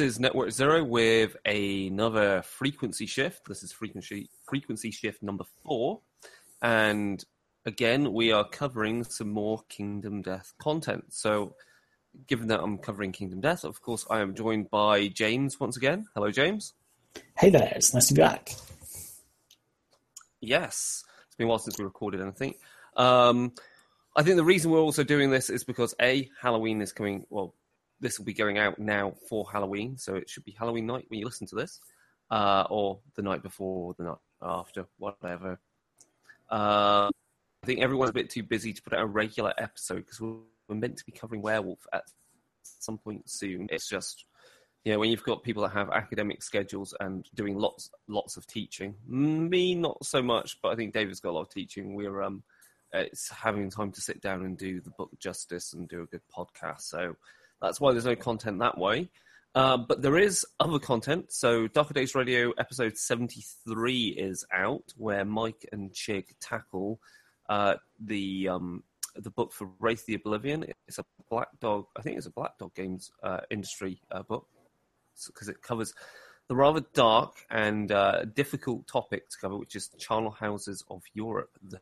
This is Network Zero with another frequency shift. This is frequency frequency shift number four, and again we are covering some more Kingdom Death content. So, given that I'm covering Kingdom Death, of course I am joined by James once again. Hello, James. Hey there, it's nice to be back. Yes, it's been a while since we recorded anything. Um, I think the reason we're also doing this is because a Halloween is coming. Well, this will be going out now for Halloween, so it should be Halloween night when you listen to this, uh, or the night before, or the night after, whatever. Uh, I think everyone's a bit too busy to put out a regular episode because we're, we're meant to be covering Werewolf at some point soon. It's just, you know, when you've got people that have academic schedules and doing lots, lots of teaching. Me, not so much, but I think David's got a lot of teaching. We're um, it's having time to sit down and do the book justice and do a good podcast. So that's why there's no content that way. Uh, but there is other content. So Darker Days Radio episode 73 is out, where Mike and Chig tackle uh, the um, the book for Wraith the Oblivion. It's a Black Dog, I think it's a Black Dog Games uh, industry uh, book because it covers the rather dark and uh, difficult topic to cover, which is charnel houses of Europe, the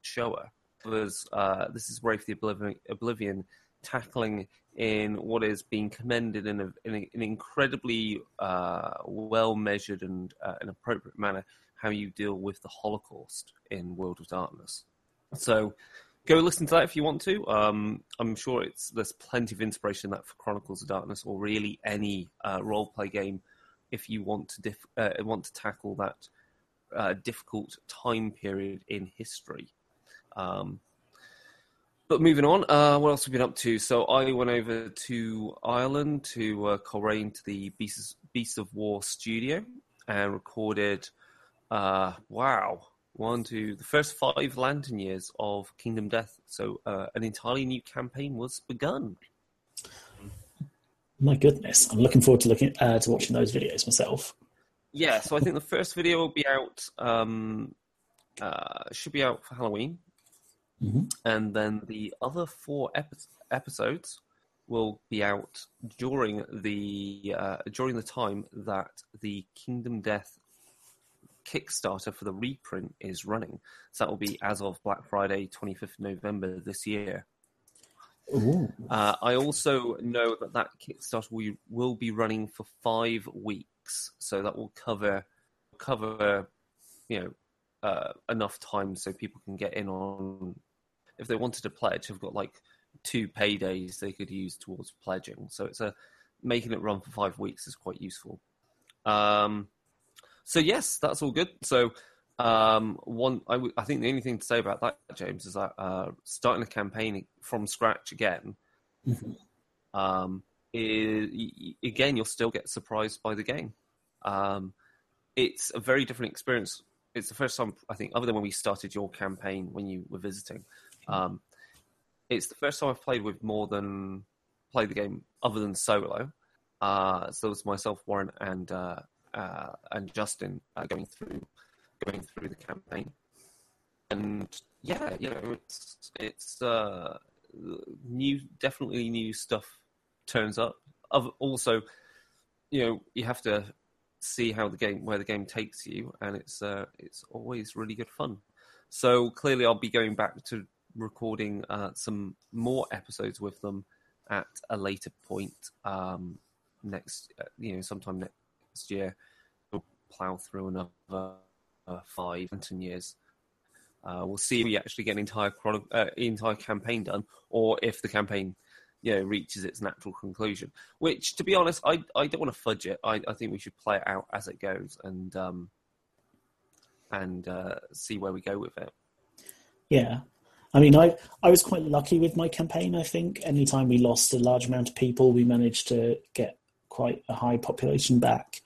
Shoah. Was, uh, this is Wraith the Oblivion, Oblivion tackling in what is being commended in, a, in a, an incredibly uh, well measured and uh, an appropriate manner how you deal with the Holocaust in World of Darkness. So go listen to that if you want to. Um, I'm sure it's there's plenty of inspiration in that for Chronicles of Darkness or really any uh, role play game if you want to uh, want to tackle that uh, difficult time period in history. Um, but moving on, uh, what else have we been up to? So I went over to Ireland to uh, Coleraine to the Beasts, Beasts of War studio and recorded. Uh, wow, one, two, the first five Lantern years of Kingdom Death. So uh, an entirely new campaign was begun. My goodness, I'm looking forward to looking uh, to watching those videos myself. Yeah, so I think the first video will be out. Um, uh, should be out for Halloween, mm-hmm. and then the other four epi- episodes will be out during the uh, during the time that the Kingdom Death Kickstarter for the reprint is running. So that will be as of Black Friday, 25th November this year. Uh, I also know that that Kickstarter will, will be running for five weeks, so that will cover cover you know uh, enough time so people can get in on if they wanted to pledge. Have got like two paydays they could use towards pledging, so it's a making it run for five weeks is quite useful. Um, so yes, that's all good. So um, one, I, w- I think the only thing to say about that, James, is that uh, starting a campaign from scratch again, mm-hmm. um, is, again, you'll still get surprised by the game. Um, it's a very different experience. It's the first time, I think, other than when we started your campaign when you were visiting. Um, it's the first time I've played with more than played the game other than solo. Uh, so it was myself, Warren, and uh, uh, and Justin uh, going through going through the campaign. And yeah, you know, it's it's uh, new, definitely new stuff turns up. Of also, you know, you have to see how the game where the game takes you, and it's uh, it's always really good fun. So clearly, I'll be going back to recording uh, some more episodes with them at a later point um, next, uh, you know, sometime next year. We'll plow through another uh, five ten years. Uh, we'll see if we actually get an entire uh, entire campaign done, or if the campaign, you know, reaches its natural conclusion. Which, to be honest, I I don't want to fudge it. I, I think we should play it out as it goes and um and uh, see where we go with it. Yeah, I mean, I I was quite lucky with my campaign. I think anytime we lost a large amount of people, we managed to get quite a high population back.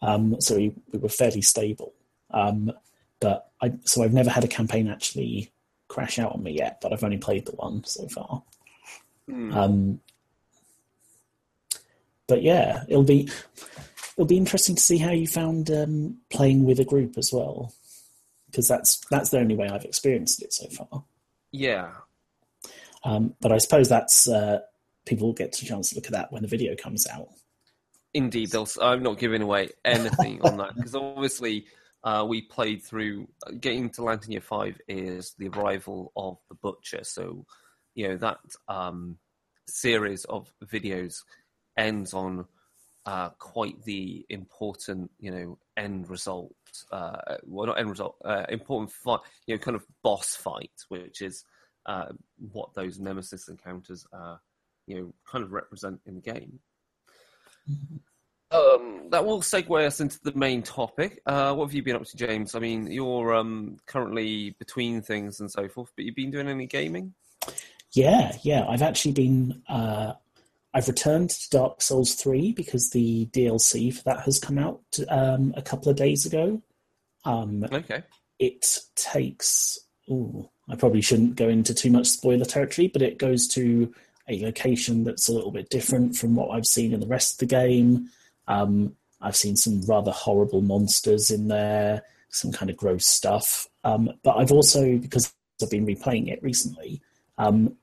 Um, so we, we were fairly stable. Um, but I, so I've never had a campaign actually crash out on me yet, but I've only played the one so far. Hmm. Um, but yeah, it'll be it'll be interesting to see how you found um, playing with a group as well, because that's that's the only way I've experienced it so far. Yeah, Um, but I suppose that's uh, people will get a chance to look at that when the video comes out. Indeed, they'll, I'm not giving away anything on that because obviously uh, we played through getting to Lantern Year Five is the arrival of the Butcher. So you know that um, series of videos ends on uh, quite the important you know end result. Uh, well, not end result, uh, important fight. You know, kind of boss fight, which is uh, what those Nemesis encounters are, you know kind of represent in the game. Um, that will segue us into the main topic. Uh, what have you been up to, James? I mean, you're um, currently between things and so forth, but you've been doing any gaming? Yeah, yeah. I've actually been. Uh, I've returned to Dark Souls three because the DLC for that has come out um, a couple of days ago. Um, okay. It takes. Ooh, I probably shouldn't go into too much spoiler territory, but it goes to a location that's a little bit different from what I've seen in the rest of the game. Um, I've seen some rather horrible monsters in there, some kind of gross stuff. Um, but I've also, because I've been replaying it recently, um,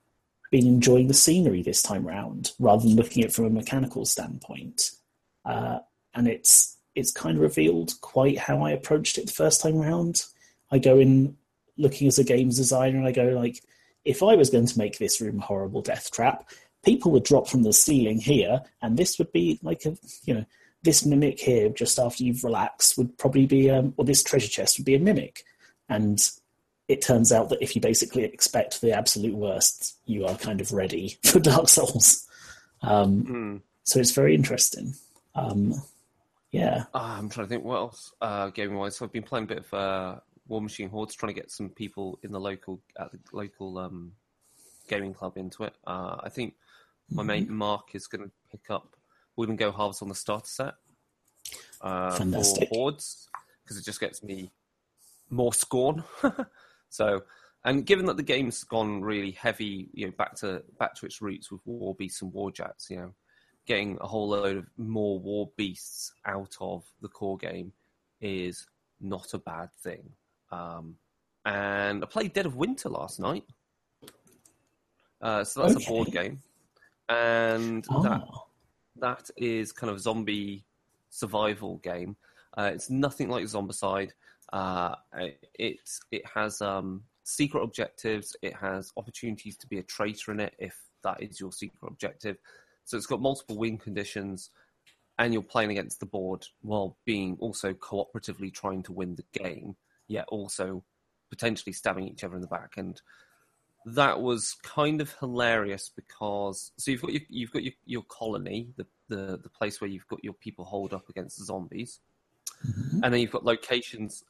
been enjoying the scenery this time around rather than looking at it from a mechanical standpoint. Uh, and it's it's kind of revealed quite how I approached it the first time around. I go in looking as a games designer and I go like, if I was going to make this room a horrible death trap, people would drop from the ceiling here, and this would be like a you know this mimic here just after you've relaxed would probably be um, or this treasure chest would be a mimic, and it turns out that if you basically expect the absolute worst, you are kind of ready for Dark Souls. Um, mm. So it's very interesting. Um, yeah. Uh, I'm trying to think what else uh, gaming wise. So I've been playing a bit of uh, Warmachine Hordes, trying to get some people in the local at the local um, gaming club into it. Uh, I think my mm-hmm. mate Mark is going to pick up Wooden Go Halves on the starter set uh, for Hordes because it just gets me more scorn. so, and given that the game's gone really heavy, you know, back to back to its roots with war beasts and war you know, getting a whole load of more war beasts out of the core game is not a bad thing. Um, and I played Dead of Winter last night. Uh, so that's okay. a board game, and oh. that that is kind of zombie survival game. Uh, it's nothing like Zombicide. Uh, it it has um, secret objectives. It has opportunities to be a traitor in it if that is your secret objective. So it's got multiple win conditions, and you're playing against the board while being also cooperatively trying to win the game, yet also potentially stabbing each other in the back. And that was kind of hilarious because so you've got your, you've got your, your colony, the, the the place where you've got your people holed up against the zombies, mm-hmm. and then you've got locations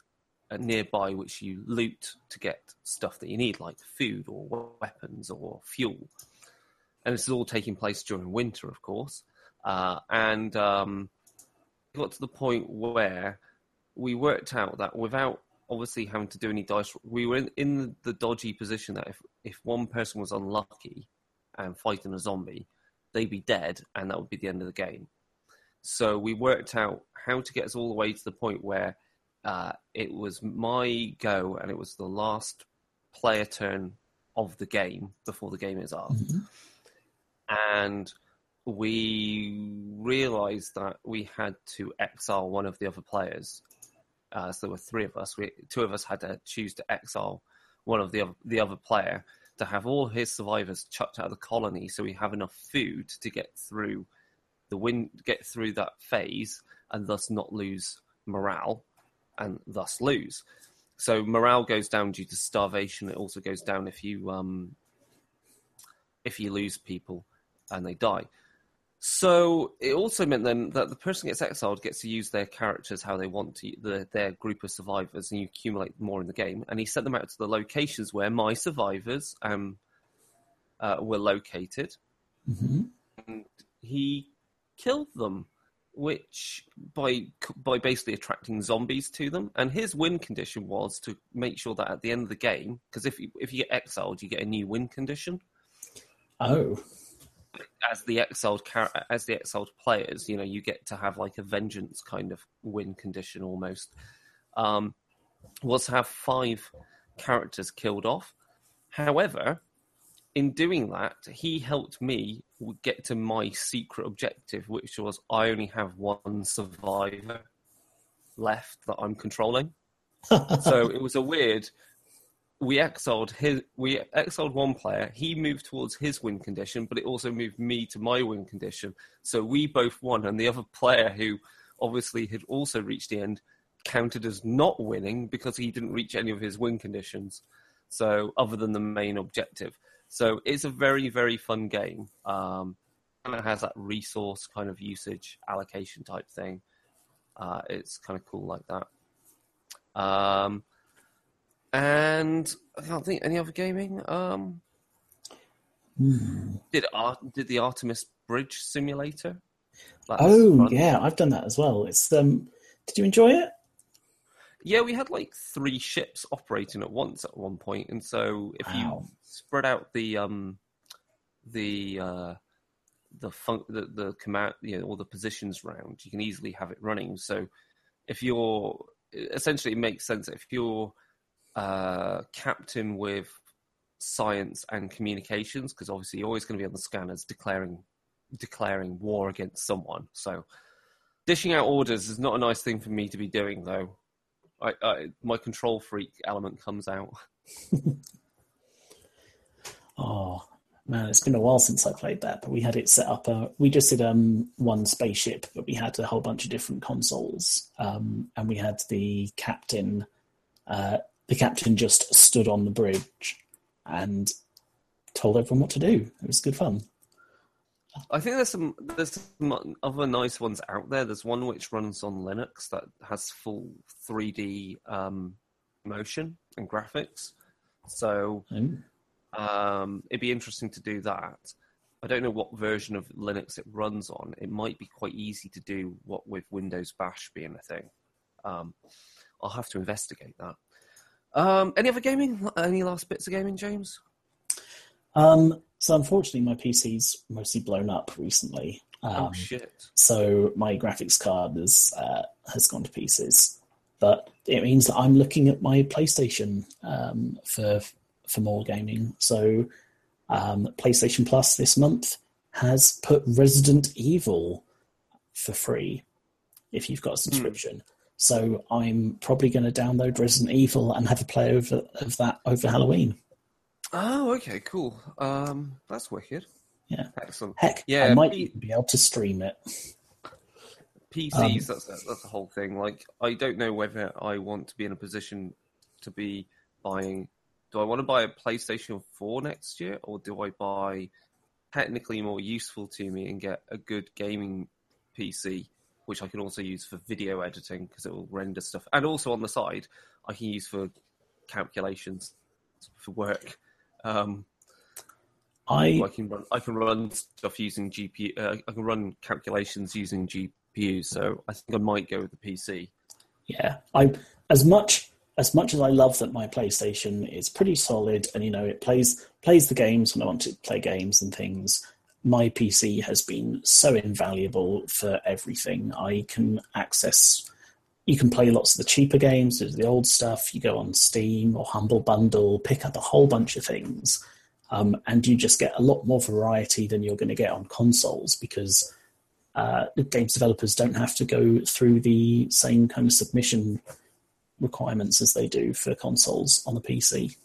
nearby which you loot to get stuff that you need, like food or weapons or fuel. And this is all taking place during winter, of course. Uh, and um, got to the point where we worked out that without obviously having to do any dice. We were in, in the dodgy position that if, if one person was unlucky and fighting a zombie, they'd be dead, and that would be the end of the game. So we worked out how to get us all the way to the point where uh, it was my go, and it was the last player turn of the game before the game is up. Mm-hmm. And we realized that we had to exile one of the other players uh, so there were three of us. We, two of us had to choose to exile one of the other, the other player to have all his survivors chucked out of the colony, so we have enough food to get through the win, get through that phase, and thus not lose morale, and thus lose. So morale goes down due to starvation. It also goes down if you um, if you lose people and they die. So it also meant then that the person gets exiled gets to use their characters how they want to, the, their group of survivors, and you accumulate more in the game. And he sent them out to the locations where my survivors um, uh, were located. Mm-hmm. And he killed them, which by by basically attracting zombies to them. And his win condition was to make sure that at the end of the game, because if you, if you get exiled, you get a new win condition. Oh as the exiled as the exiled players, you know, you get to have like a vengeance kind of win condition almost. Um, was have five characters killed off. However, in doing that, he helped me get to my secret objective, which was I only have one survivor left that I'm controlling. so it was a weird. We exiled his. We exiled one player. He moved towards his win condition, but it also moved me to my win condition. So we both won, and the other player, who obviously had also reached the end, counted as not winning because he didn't reach any of his win conditions. So other than the main objective, so it's a very very fun game. Um, and it has that resource kind of usage allocation type thing. Uh, it's kind of cool like that. Um, and I can't think any other gaming. Um, Hmm. did Ar- did the Artemis Bridge Simulator? That's Oh fun. yeah, I've done that as well. It's um. Did you enjoy it? Yeah, we had like three ships operating at once at one point, and so if Wow. you spread out the um the uh the fun- the the command you know all the positions round, you can easily have it running. So if you're essentially it makes sense if you're uh captain with science and communications because obviously you're always going to be on the scanners declaring declaring war against someone. So dishing out orders is not a nice thing for me to be doing though. I, I my control freak element comes out. Oh man, it's been a while since I played that, but we had it set up. Uh, we just did um one spaceship, but we had a whole bunch of different consoles, um, and we had the captain. Uh, the captain just stood on the bridge and told everyone what to do. It was good fun. I think there's some there's some other nice ones out there. There's one which runs on Linux that has full 3D um, motion and graphics. So Oh, um, it'd be interesting to do that. I don't know what version of Linux it runs on. It might be quite easy to do what with Windows Bash being a thing. Um, I'll have to investigate that. Um, any other gaming? Any last bits of gaming, James? Um, so unfortunately, my PC's mostly blown up recently. Um, oh shit! so my graphics card is, uh, has gone to pieces. But it means that I'm looking at my PlayStation um, for for more gaming. So um, PlayStation Plus this month has put Resident Evil for free if you've got a subscription. So I'm probably going to download Resident Evil and have a play over of that over Halloween. Oh, okay, cool. Um, that's wicked. Yeah. Excellent. Heck, Yeah, I might P- be able to stream it. PCs, that's that's the whole thing. Like, I don't know whether I want to be in a position to be buying. Do I want to buy a PlayStation 4 next year, or do I buy technically more useful to me and get a good gaming PC, which I can also use for video editing because it will render stuff, and also on the side I can use for calculations for work. Um, I I can run I can run stuff using GPU. Uh, I can run calculations using GPU. So I think I might go with the PC. yeah i as much as much as i love that my playstation is pretty solid and you know it plays plays the games when i want to play games and things my pc has been so invaluable for everything. I can access you can play lots of the cheaper games the old stuff you go on steam or humble bundle pick up a whole bunch of things um, and you just get a lot more variety than you're going to get on consoles because uh, games developers don't have to go through the same kind of submission requirements as they do for consoles on the PC.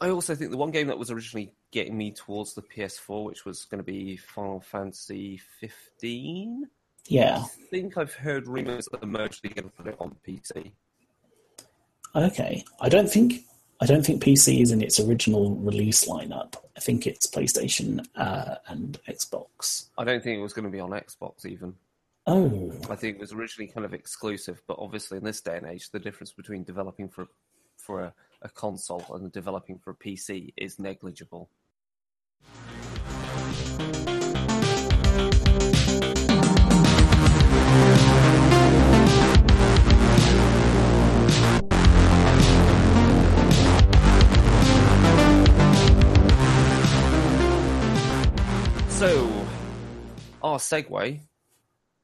I also think the one game that was originally getting me towards the PS4, which was going to be Final Fantasy 15. Yeah. I think I've heard rumors that they're mostly going to put it on PC. Okay. I don't think I don't think PC is in its original release lineup. I think it's PlayStation uh, and Xbox. I don't think it was going to be on Xbox even. Oh, I think it was originally kind of exclusive, but obviously in this day and age, the difference between developing for for a, a console and developing for a PC is negligible. So, our segue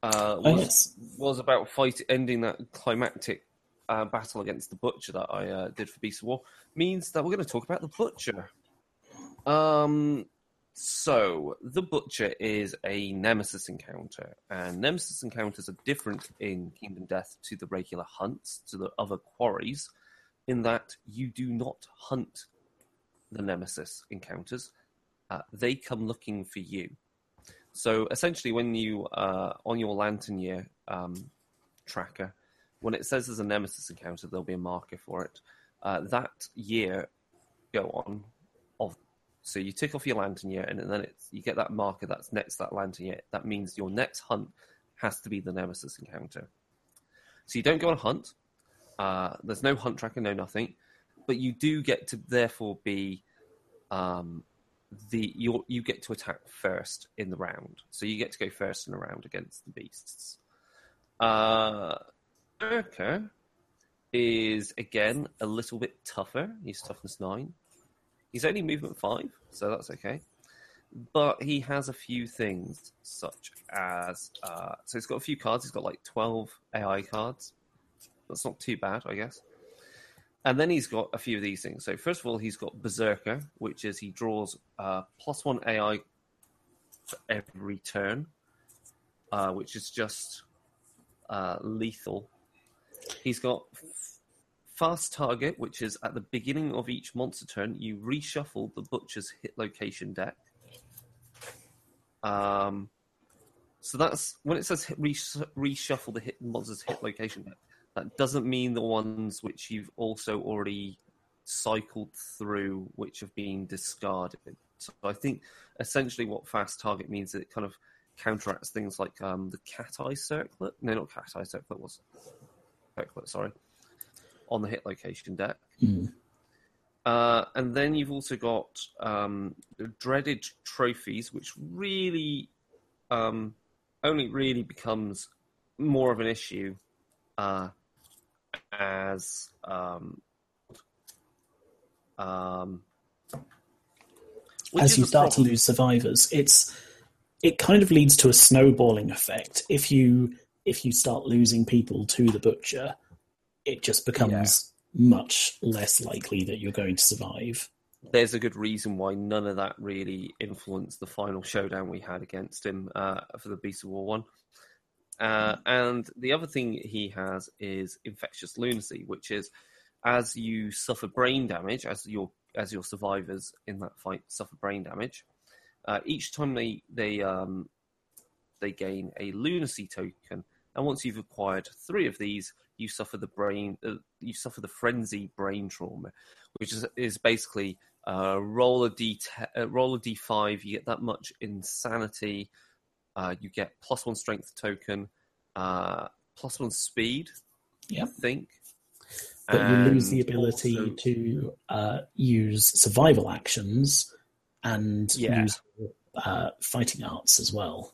uh, Oh, was, yes. was about fight ending that climactic uh, battle against the butcher that I uh, did for Beast of War. Means that we're going to talk about the butcher. Um, so the butcher is a nemesis encounter, and nemesis encounters are different in Kingdom Death to the regular hunts, to the other quarries, in that you do not hunt the nemesis encounters; uh, they come looking for you. So essentially, when you uh, on your lantern year um, tracker, when it says there's a nemesis encounter, there'll be a marker for it. Uh, that year go on of so you tick off your lantern year, and then it's you get that marker that's next to that lantern year. That means your next hunt has to be the nemesis encounter. So you don't go on a hunt. Uh, there's no hunt tracker, no nothing, but you do get to therefore be um, the you you get to attack first in the round. So you get to go first in a round against the beasts. Uh, is again a little bit tougher. He's toughness nine. He's only movement five, so that's okay. But he has a few things, such as uh, so he's got a few cards. He's got like twelve AI cards. That's not too bad, I guess. And then he's got a few of these things. So first of all, he's got Berserker, which is he draws uh, plus one AI for every turn, uh, which is just uh, lethal. He's got Fast Target, which is at the beginning of each monster turn, you reshuffle the Butcher's hit location deck. Um, so that's when it says hit, reshuffle the hit monster's hit location deck. That doesn't mean the ones which you've also already cycled through, which have been discarded. So I think essentially what fast target means is it kind of counteracts things like um, the cat eye circlet. No, not cat eye circlet. Was circlet? Sorry on the hit location deck. Mm. Uh, and then you've also got um, dreaded trophies, which really um, only really becomes more of an issue uh, as um, um as you start to lose survivors. It's it kind of leads to a snowballing effect. If you if you start losing people to the butcher, it just becomes yeah. much less likely that you're going to survive. There's a good reason why none of that really influenced the final showdown we had against him uh, for the Beast of War one. Uh, and the other thing he has is infectious lunacy, which is as you suffer brain damage, as your as your survivors in that fight suffer brain damage, uh, each time they they um, they gain a lunacy token, and once you've acquired three of these, you suffer the brain, uh, you suffer the frenzy brain trauma, which is is basically uh, roll a d uh, roll a d five. You get that much insanity. Uh, you get plus one strength token, uh, plus one speed. Yeah, I think. But and you lose the ability also, to uh, use survival actions and yeah. use uh, fighting arts as well.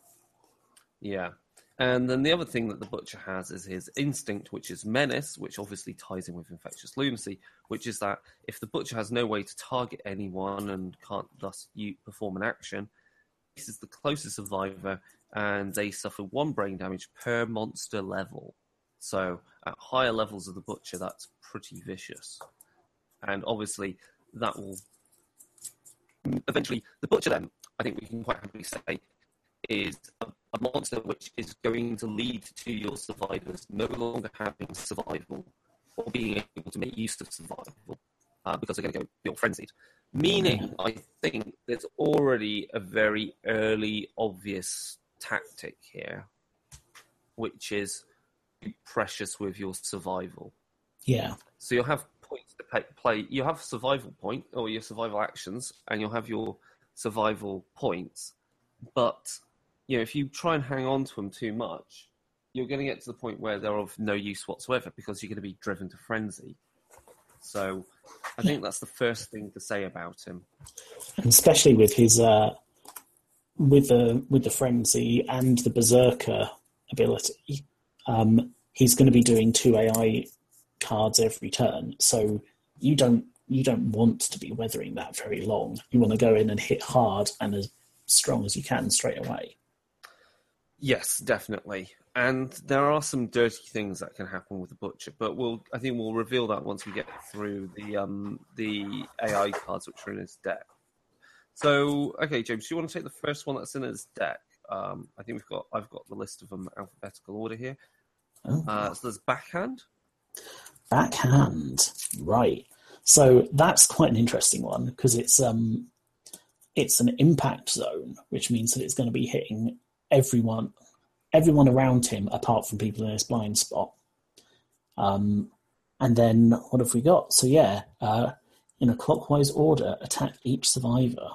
Yeah, and then the other thing that the butcher has is his instinct, which is menace, which obviously ties in with infectious lunacy, which is that if the butcher has no way to target anyone and can't thus perform an action, is the closest survivor, and they suffer one brain damage per monster level. So at higher levels of the butcher, that's pretty vicious, and obviously that will eventually the butcher. Then I think we can quite happily say is a, a, monster which is going to lead to your survivors no longer having survival or being able to make use of survival uh, because they're going to go feel frenzied. Meaning, I think there's already a very early, obvious tactic here, which is be precious with your survival. Yeah. So you'll have points to pay, play. You have survival point or your survival actions, and you'll have your survival points. But you know, if you try and hang on to them too much, you're going to get to the point where they're of no use whatsoever because you're going to be driven to frenzy. So I think that's the first thing to say about him. And especially with his uh, with the with the frenzy and the berserker ability, um, he's going to be doing two AI cards every turn. So you don't you don't want to be weathering that very long. You want to go in and hit hard and as strong as you can straight away. Yes, definitely. And there are some dirty things that can happen with the butcher, but we'll I think we'll reveal that once we get through the um, the AI cards which are in his deck. So, okay, James, do you want to take the first one that's in his deck? Um, I think we've got. I've got the list of them alphabetical order here. Oh. Uh, so there's backhand. Backhand, right? So that's quite an interesting one because it's um, it's an impact zone, which means that it's going to be hitting everyone, everyone around him, apart from people in his blind spot. Um, and then what have we got? So yeah, uh, in a clockwise order, attack each survivor.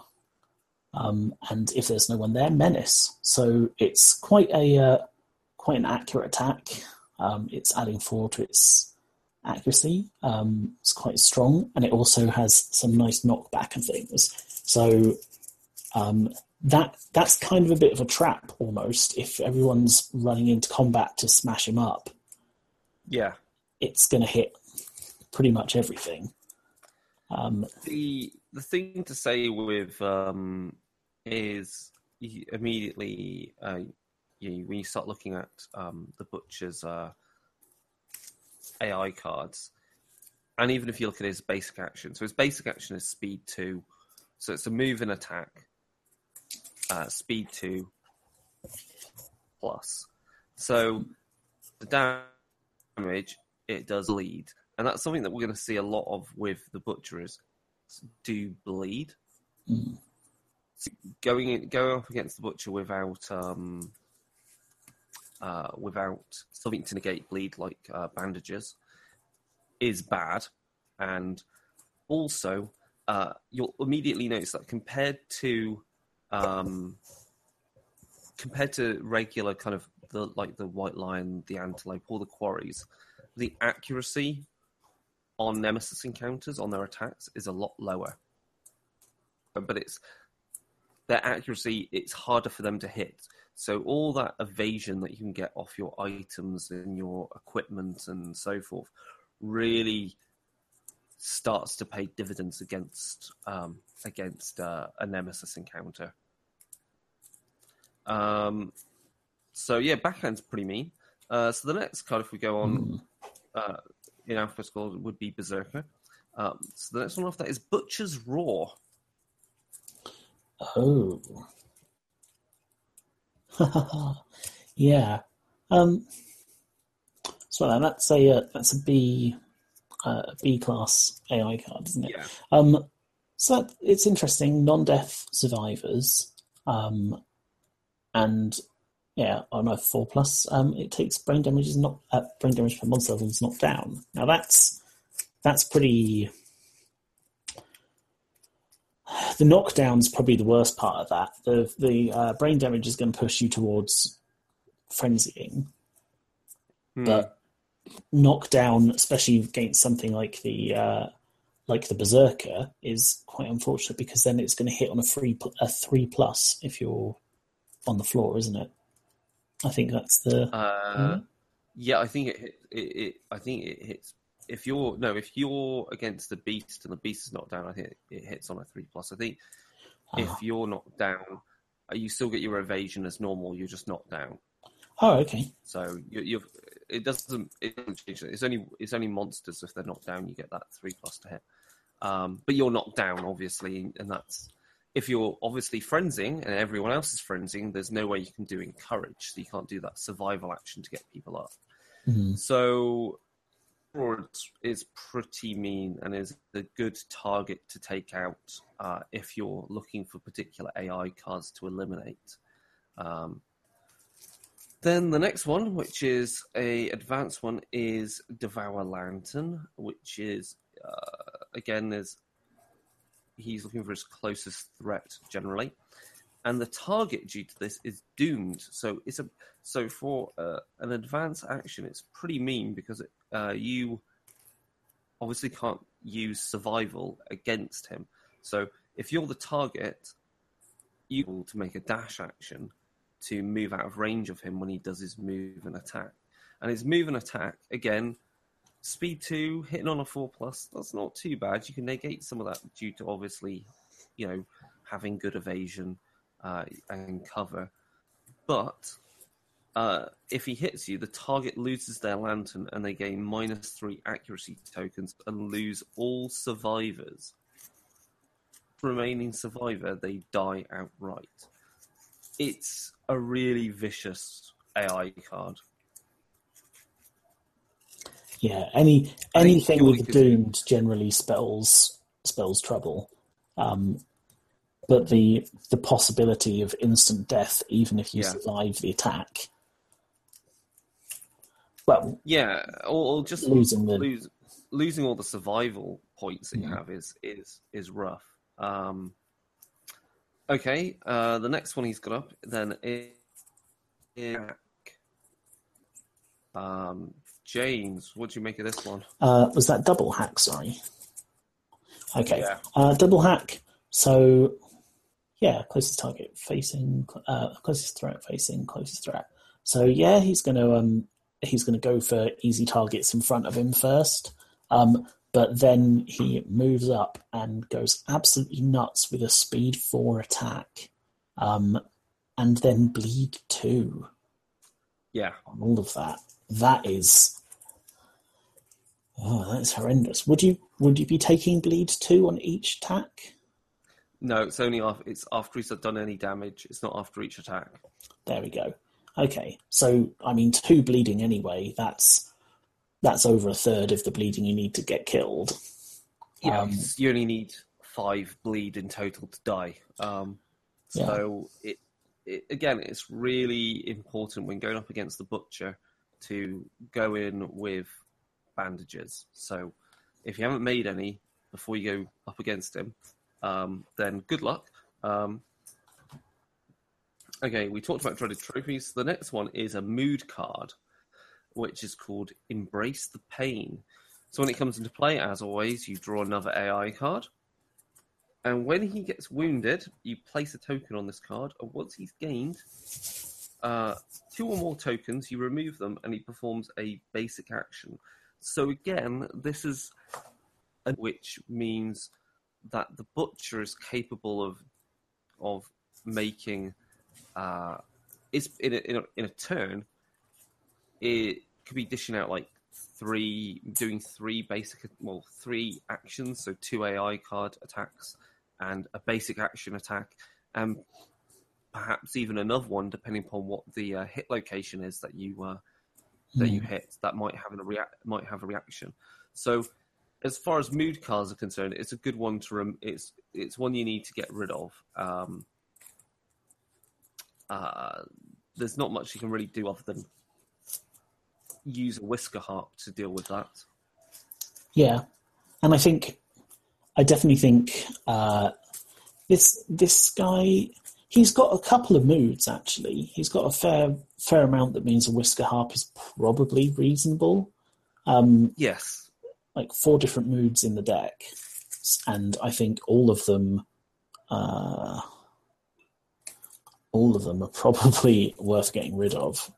Um, and if there's no one there, menace. So it's quite a uh, quite an accurate attack. Um, it's adding four to its accuracy. Um, it's quite strong, and it also has some nice knockback and things. So um, that that's kind of a bit of a trap almost. If everyone's running into combat to smash him up, Yeah. it's going to hit pretty much everything. Um, The the thing to say with um, is immediately uh, you, when you start looking at um, the butcher's uh, AI cards, and even if you look at his basic action, so his basic action is speed two, so it's a move and attack, uh, speed two plus. So the damage it does lead, and that's something that we're going to see a lot of with the butcher is do bleed. Mm. Going in, going up against the butcher without um, uh, without something to negate bleed like uh, bandages is bad, and also uh, you'll immediately notice that compared to um, compared to regular kind of the like the white lion, the antelope, or the quarries, the accuracy on nemesis encounters on their attacks is a lot lower. But, it's their accuracy; it's harder for them to hit. So all that evasion that you can get off your items and your equipment and so forth really starts to pay dividends against um, against uh, a nemesis encounter. Um, so yeah, backhand's pretty mean. Uh, so the next card, if we go on mm. uh, in alphabetical, would be Berserker. Um, so the next one off that is Butcher's Roar. Oh. yeah. Um, so that's a uh, that's a B uh, B class AI card, isn't it? Yeah. Um, so that, it's interesting. Non-death survivors, um, and yeah, on a four plus, um, it takes brain damage is not uh, brain damage per monster level is knocked down. Now that's that's pretty. The knockdown's probably the worst part of that. The the uh, brain damage is going to push you towards frenzying, Hmm. but knockdown, especially against something like the uh, like the berserker, is quite unfortunate because then it's going to hit on a three a three plus if you're on the floor, isn't it? I think that's the Uh, yeah, I think it, hit, it, it. I think it hits. If you're no, if you're against the beast and the beast is knocked down, I think it, it hits on a three plus. I think Ah. if you're knocked down, you still get your evasion as normal. You're just knocked down. oh okay So you, you've it doesn't it doesn't change. It's only it's only monsters if they're knocked down. You get that three plus to hit. Um, but you're knocked down, obviously, and that's if you're obviously frenzying and everyone else is frenzying. There's no way you can do encourage, so you can't do that survival action to get people up. Mhm. So is pretty mean and is a good target to take out uh, if you're looking for particular AI cards to eliminate. Um, then the next one, which is a advanced one, is Devour Lantern, which is uh, again is he's looking for his closest threat generally, and the target due to this is doomed. So it's a so for uh, an advance action, it's pretty mean because it, uh, you obviously can't use survival against him. So if you're the target, you will to make a dash action to move out of range of him when he does his move and attack. And his move and attack again, speed two, hitting on a four plus. That's not too bad. You can negate some of that due to obviously, you know, having good evasion uh, and cover. But uh, if he hits you, the target loses their lantern and they gain minus three accuracy tokens and lose all survivors. remaining survivor, they die outright. It's a really vicious AI card. Yeah, any anything with doomed generally spells spells trouble. Um, but the the possibility of instant death, even if you Yeah. survive the attack, well, Yeah, or, or just Losing the- lose, losing all the survival points that you Yeah. have is is is rough. Um, okay, uh, the next one he's got up then is um, James. What do you make of this one? uh, was that double hack? Sorry. Okay, Yeah. uh, double hack. So, yeah, closest target facing, uh, closest threat facing, closest threat. So yeah, he's going to um, he's to go for easy targets in front of him first. Um, but then he moves up and goes absolutely nuts with a speed four attack, um, and then bleed two Yeah, on all of that. That is, oh, that's horrendous. Would you would you be taking bleeds two on each attack? no, it's only after it's after he's done any damage. It's not after each attack. There we go. Okay, so I mean, two bleeding anyway. That's that's over a third of the bleeding you need to get killed. Yeah, Um, you only need five bleed in total to die. Um, Yeah. so it, it again, it's really important when going up against the butcher to go in with bandages. So if you haven't made any before you go up against him, um, then good luck. Um, okay, we talked about dreaded trophies. The next one is a mood card, which is called Embrace the Pain. So when it comes into play, as always, you draw another AI card. And when he gets wounded, you place a token on this card. And once he's gained uh, two or more tokens, you remove them and he performs a basic action. So again, this is which means that the butcher is capable of of making uh, is in a, in a in a turn. It could be dishing out like three, doing three basic, well, three actions, so two AI card attacks and a basic action attack, and perhaps even another one depending upon what the uh, hit location is that you uh, that you hit. That might have a rea- might have a reaction. So, as far as mood cards are concerned, it's a good one to rem- it's it's one you need to get rid of. Um, uh, there's not much you can really do other than use a whisker harp to deal with that. Yeah, and I think I definitely think uh, this this guy he's got a couple of moods actually. He's got a fair fair amount that means a whisker harp is probably reasonable. Um, Yes, like four different moods in the deck, and I think all of them, uh, all of them are probably worth getting rid of.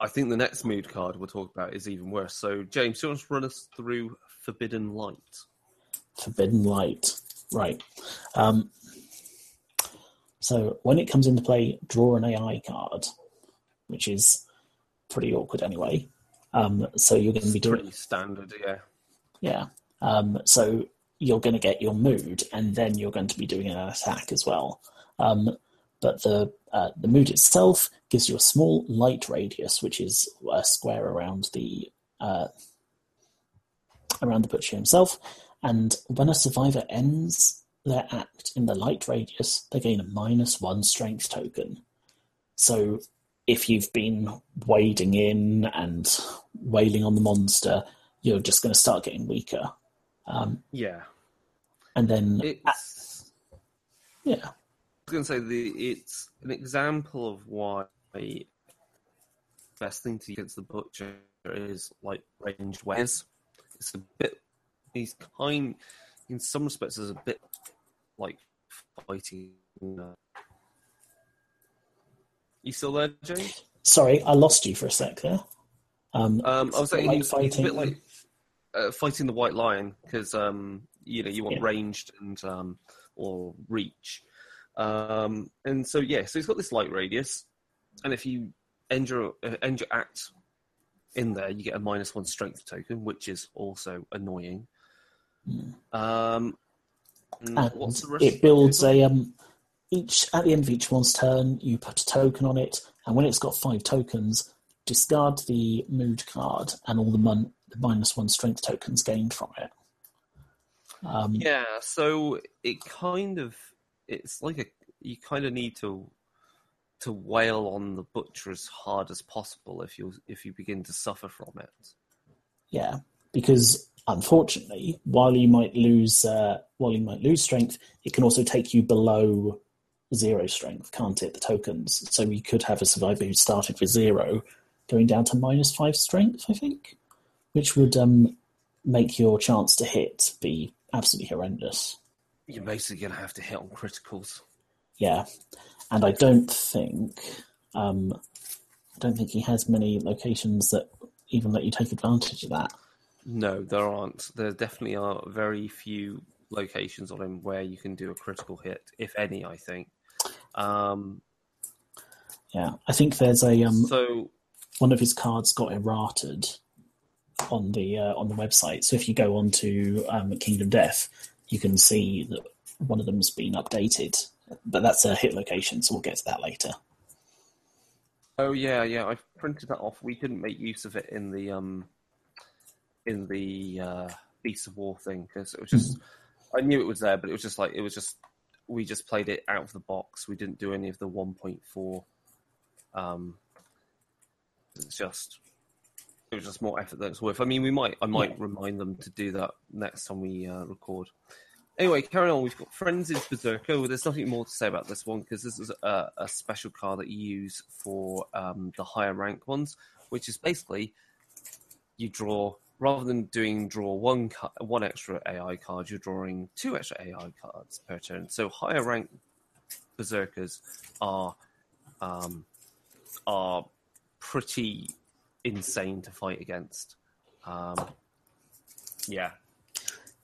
I think the next mood card we'll talk about is even worse. So, James, do you want to run us through Forbidden Light? Forbidden Light, right? Um, so when it comes into play, draw an AI card, which is pretty awkward anyway. Um, so you're going to be doing Pretty standard, yeah. Yeah. Um, so you're going to get your mood, and then you're going to be doing an attack as well. Um, but the uh, the mood itself gives you a small light radius, which is a square around the uh, around the butcher himself. And when a survivor ends their act in the light radius, they gain a minus one strength token. So if you've been wading in and wailing on the monster, you're just going to start getting weaker. Um, Yeah. and then, It's. yeah, I was going to say the it's an example of why the best thing to use against the butcher is like ranged wares. It's a bit. He's kind, in some respects, is a bit like fighting. Uh, you still there, James? sorry, I lost you for a sec there. Um, Um, I was saying like he's, he's a bit fighting- like uh, fighting the white lion because um, you know you want Yeah. ranged and um, or reach, um, and so yeah, so it's got this light radius, and if you end your uh, end your act in there, you get a minus one strength token, which is also annoying. Um, And and what's the rest it builds a um each at the end of each one's turn you put a token on it and when it's got five tokens discard the mood card and all the, mon- the minus one strength tokens gained from it. Um, Yeah, so it kind of it's like a you kind of need to to wail on the butcher as hard as possible if you if you begin to suffer from it. yeah because unfortunately while you might lose uh, while you might lose strength it can also take you below zero strength can't it the tokens? So you could have a survivor who started with zero going down to minus five strength i think which would um, make your chance to hit be absolutely horrendous. You're basically going to have to hit on criticals. yeah. And i don't think um, i don't think he has many locations that even let you take advantage of that No, there aren't. There definitely are very few locations on him where you can do a critical hit, if any. I think. Um, yeah i think there's a um, so one of his cards got errated on the uh, on the website. So if you go on to um, Kingdom Death, you can see that one of them's been updated. But that's a hit location, so we'll get to that later. Oh yeah, yeah. I printed that off. We couldn't make use of it in the um in the uh, Beast of War thing because it was just I knew it was there, but it was just like it was just we just played it out of the box. We didn't do any of the 1.4. Um, it's just it was just more effort than it's worth. I mean, we might I might Yeah. remind them to do that next time we uh, record. Anyway, carrying on. We've got Frenzied Berserker. Well, there's nothing more to say about this one because this is a, a special card that you use for um, the higher rank ones, which is basically you draw rather than doing draw one one extra AI card, you're drawing two extra AI cards per turn. So higher rank berserkers are um, are pretty insane to fight against. Um, yeah.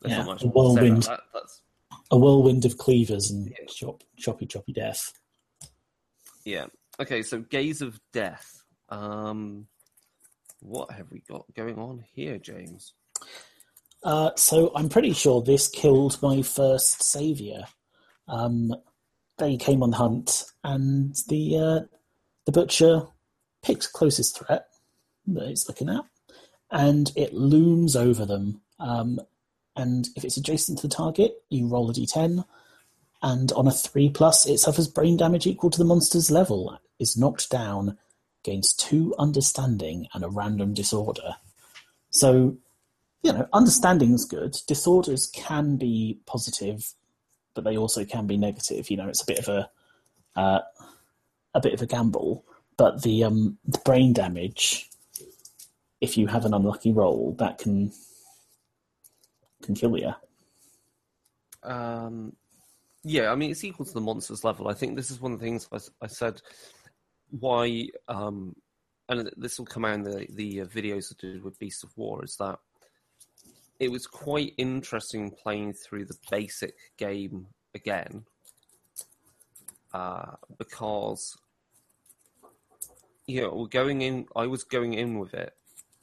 There's Yeah, not much a more to say about whirlwind. that. That's A whirlwind of cleavers and Yeah. chop, choppy, choppy death. Yeah. Okay, so Gaze of Death. Um, what have we got going on here, James? Uh, so I'm pretty sure this killed my first savior. Um, they came on the hunt, and the uh, the butcher picks closest threat that it's looking at, and it looms over them. Um, and if it's adjacent to the target, you roll a d10, and on a three plus, it suffers brain damage equal to the monster's level. Is knocked down, gains two understanding and a random disorder. So you know, understanding's good. Disorders can be positive, but they also can be negative. You know, it's a bit of a uh, a bit of a gamble. But the um, the brain damage, if you have an unlucky roll, that can can kill you. Um, yeah, I mean, it's equal to the monster's level. I think this is one of the things I said why, um, and this will come out in the, the uh, videos I did with Beast of War, is that it was quite interesting playing through the basic game again uh, because you know we're going in. I was going in with it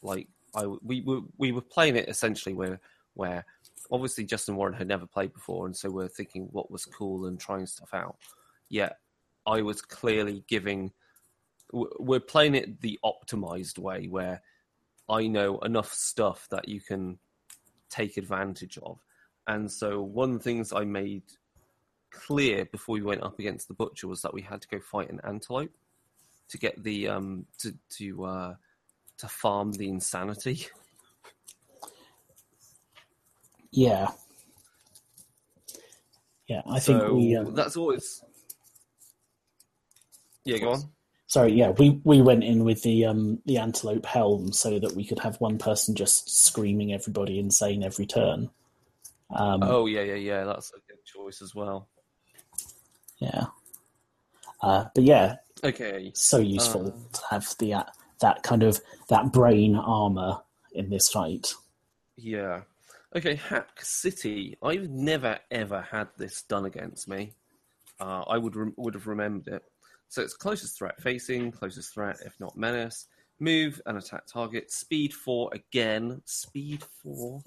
like I we were we were playing it essentially where where obviously Justin Warren had never played before, and so we're thinking what was cool and trying stuff out. Yet I was clearly giving. We're playing it the optimized way, where I know enough stuff that you can take advantage of. And so one of the things I made clear before we went up against the butcher was that we had to go fight an antelope to get the um to to uh to farm the insanity. Yeah, yeah. I think we. Uh, that's always yeah. Go on. Sorry, yeah, we we went in with the um the antelope helm so that we could have one person just screaming everybody insane every turn. Um, Oh yeah, yeah, yeah. That's a good choice as well. Yeah. Uh, but yeah, Okay. so useful Uh. to have the uh, that kind of that brain armor in this fight. Yeah. Okay, Hack City. I've never ever had this done against me. Uh, I would rem- would have remembered it. So it's closest threat facing, closest threat if not menace. Move and attack target. Speed four again. Speed four.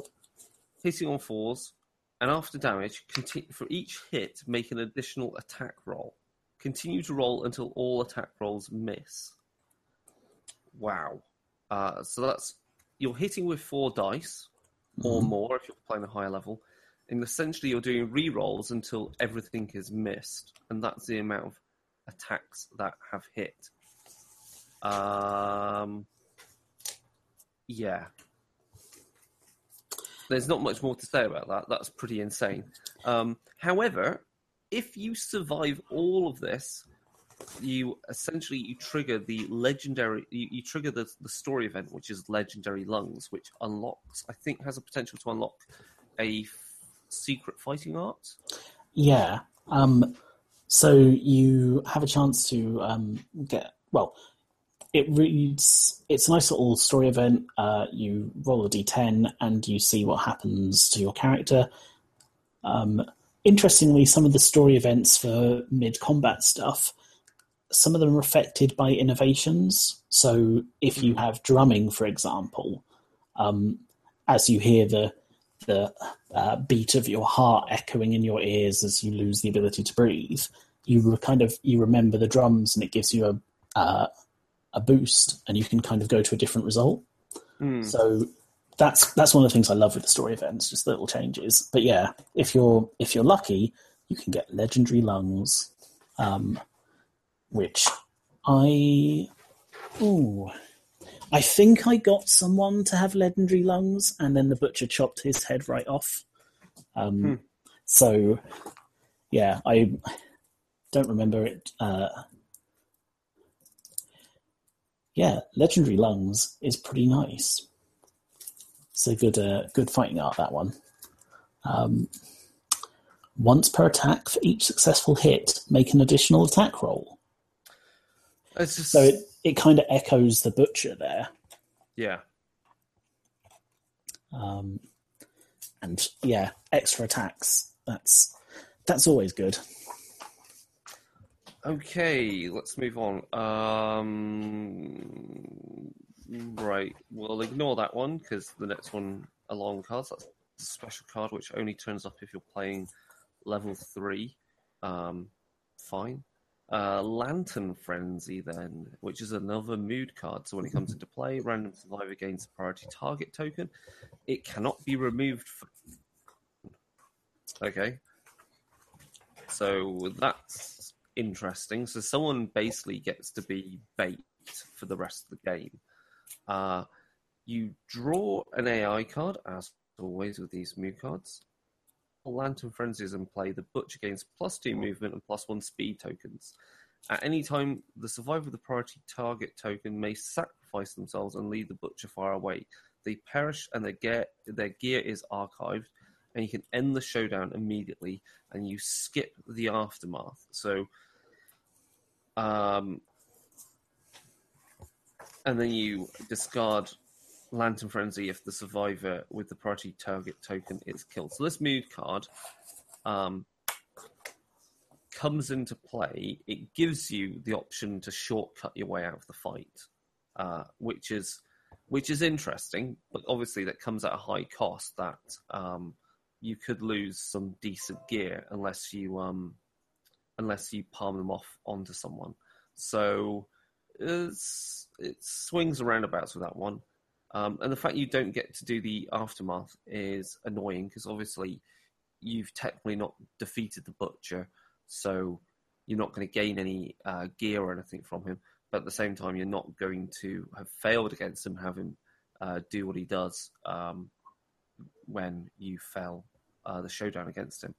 Hitting on fours. and after damage, conti- for each hit, make an additional attack roll. Continue to roll until all attack rolls miss. Wow. Uh, so that's you're hitting with four dice or more if you're playing a higher level. And essentially, you're doing re-rolls until everything is missed, and that's the amount of attacks that have hit. Um, yeah. There's not much more to say about that. That's pretty insane. Um, however, if you survive all of this, you essentially you trigger the legendary you, you trigger the, the story event which is legendary lungs which unlocks i think has a potential to unlock a f- secret fighting art Yeah. Um, so you have a chance to um, get well. It reads. It's a nice little story event. Uh, you roll a d10 and you see what happens to your character. Um, interestingly, some of the story events for mid combat stuff, some of them are affected by innovations. So if you have drumming, for example, um, as you hear the the uh, beat of your heart echoing in your ears as you lose the ability to breathe, you kind of you remember the drums and it gives you a uh, a boost, and you can kind of go to a different result. So that's that's one of the things I love with the story events, just little changes. But yeah, if you're if you're lucky, you can get legendary lungs, um, which I ooh. I think I got someone to have legendary lungs, and then the butcher chopped his head right off. Um, So, yeah, I don't remember it. Uh, yeah, legendary lungs is pretty nice. It's a good, uh, good fighting art. That one. Um, once per attack for each successful hit, make an additional attack roll. it's just So it, it kind of echoes the butcher there. yeah Um, and yeah, extra attacks. That's that's always good. Okay, let's move on. Um, right, we'll ignore that one because the next one along cards. That's a special card which only turns up if you're playing level three. Um, fine. Uh, Lantern Frenzy, then, which is another mood card. So when it comes into play, random survivor gains a priority target token. It cannot be removed. For... Okay. So that's interesting. So someone basically gets to be bait for the rest of the game. Uh, you draw an AI card, as always with these mood cards. Lantern Frenzies in play. The Butcher gains plus two movement and plus one speed tokens. At any time, the survivor of the priority target token may sacrifice themselves and lead the Butcher far away. They perish and their gear, their gear is archived, and you can end the showdown immediately and you skip the aftermath. So, um, and then you discard Lantern Frenzy if the survivor with the priority target token is killed. So this mood card um, comes into play. It gives you the option to shortcut your way out of the fight, uh, which is which is interesting. But obviously, that comes at a high cost. That um, you could lose some decent gear unless you um, unless you palm them off onto someone. So it's, it swings and roundabouts with that one. Um, and the fact you don't get to do the aftermath is annoying because obviously you've technically not defeated the butcher, so you're not going to gain any uh, gear or anything from him. But at the same time, you're not going to have failed against him, have him uh, do what he does um, when you fell uh, the showdown against him.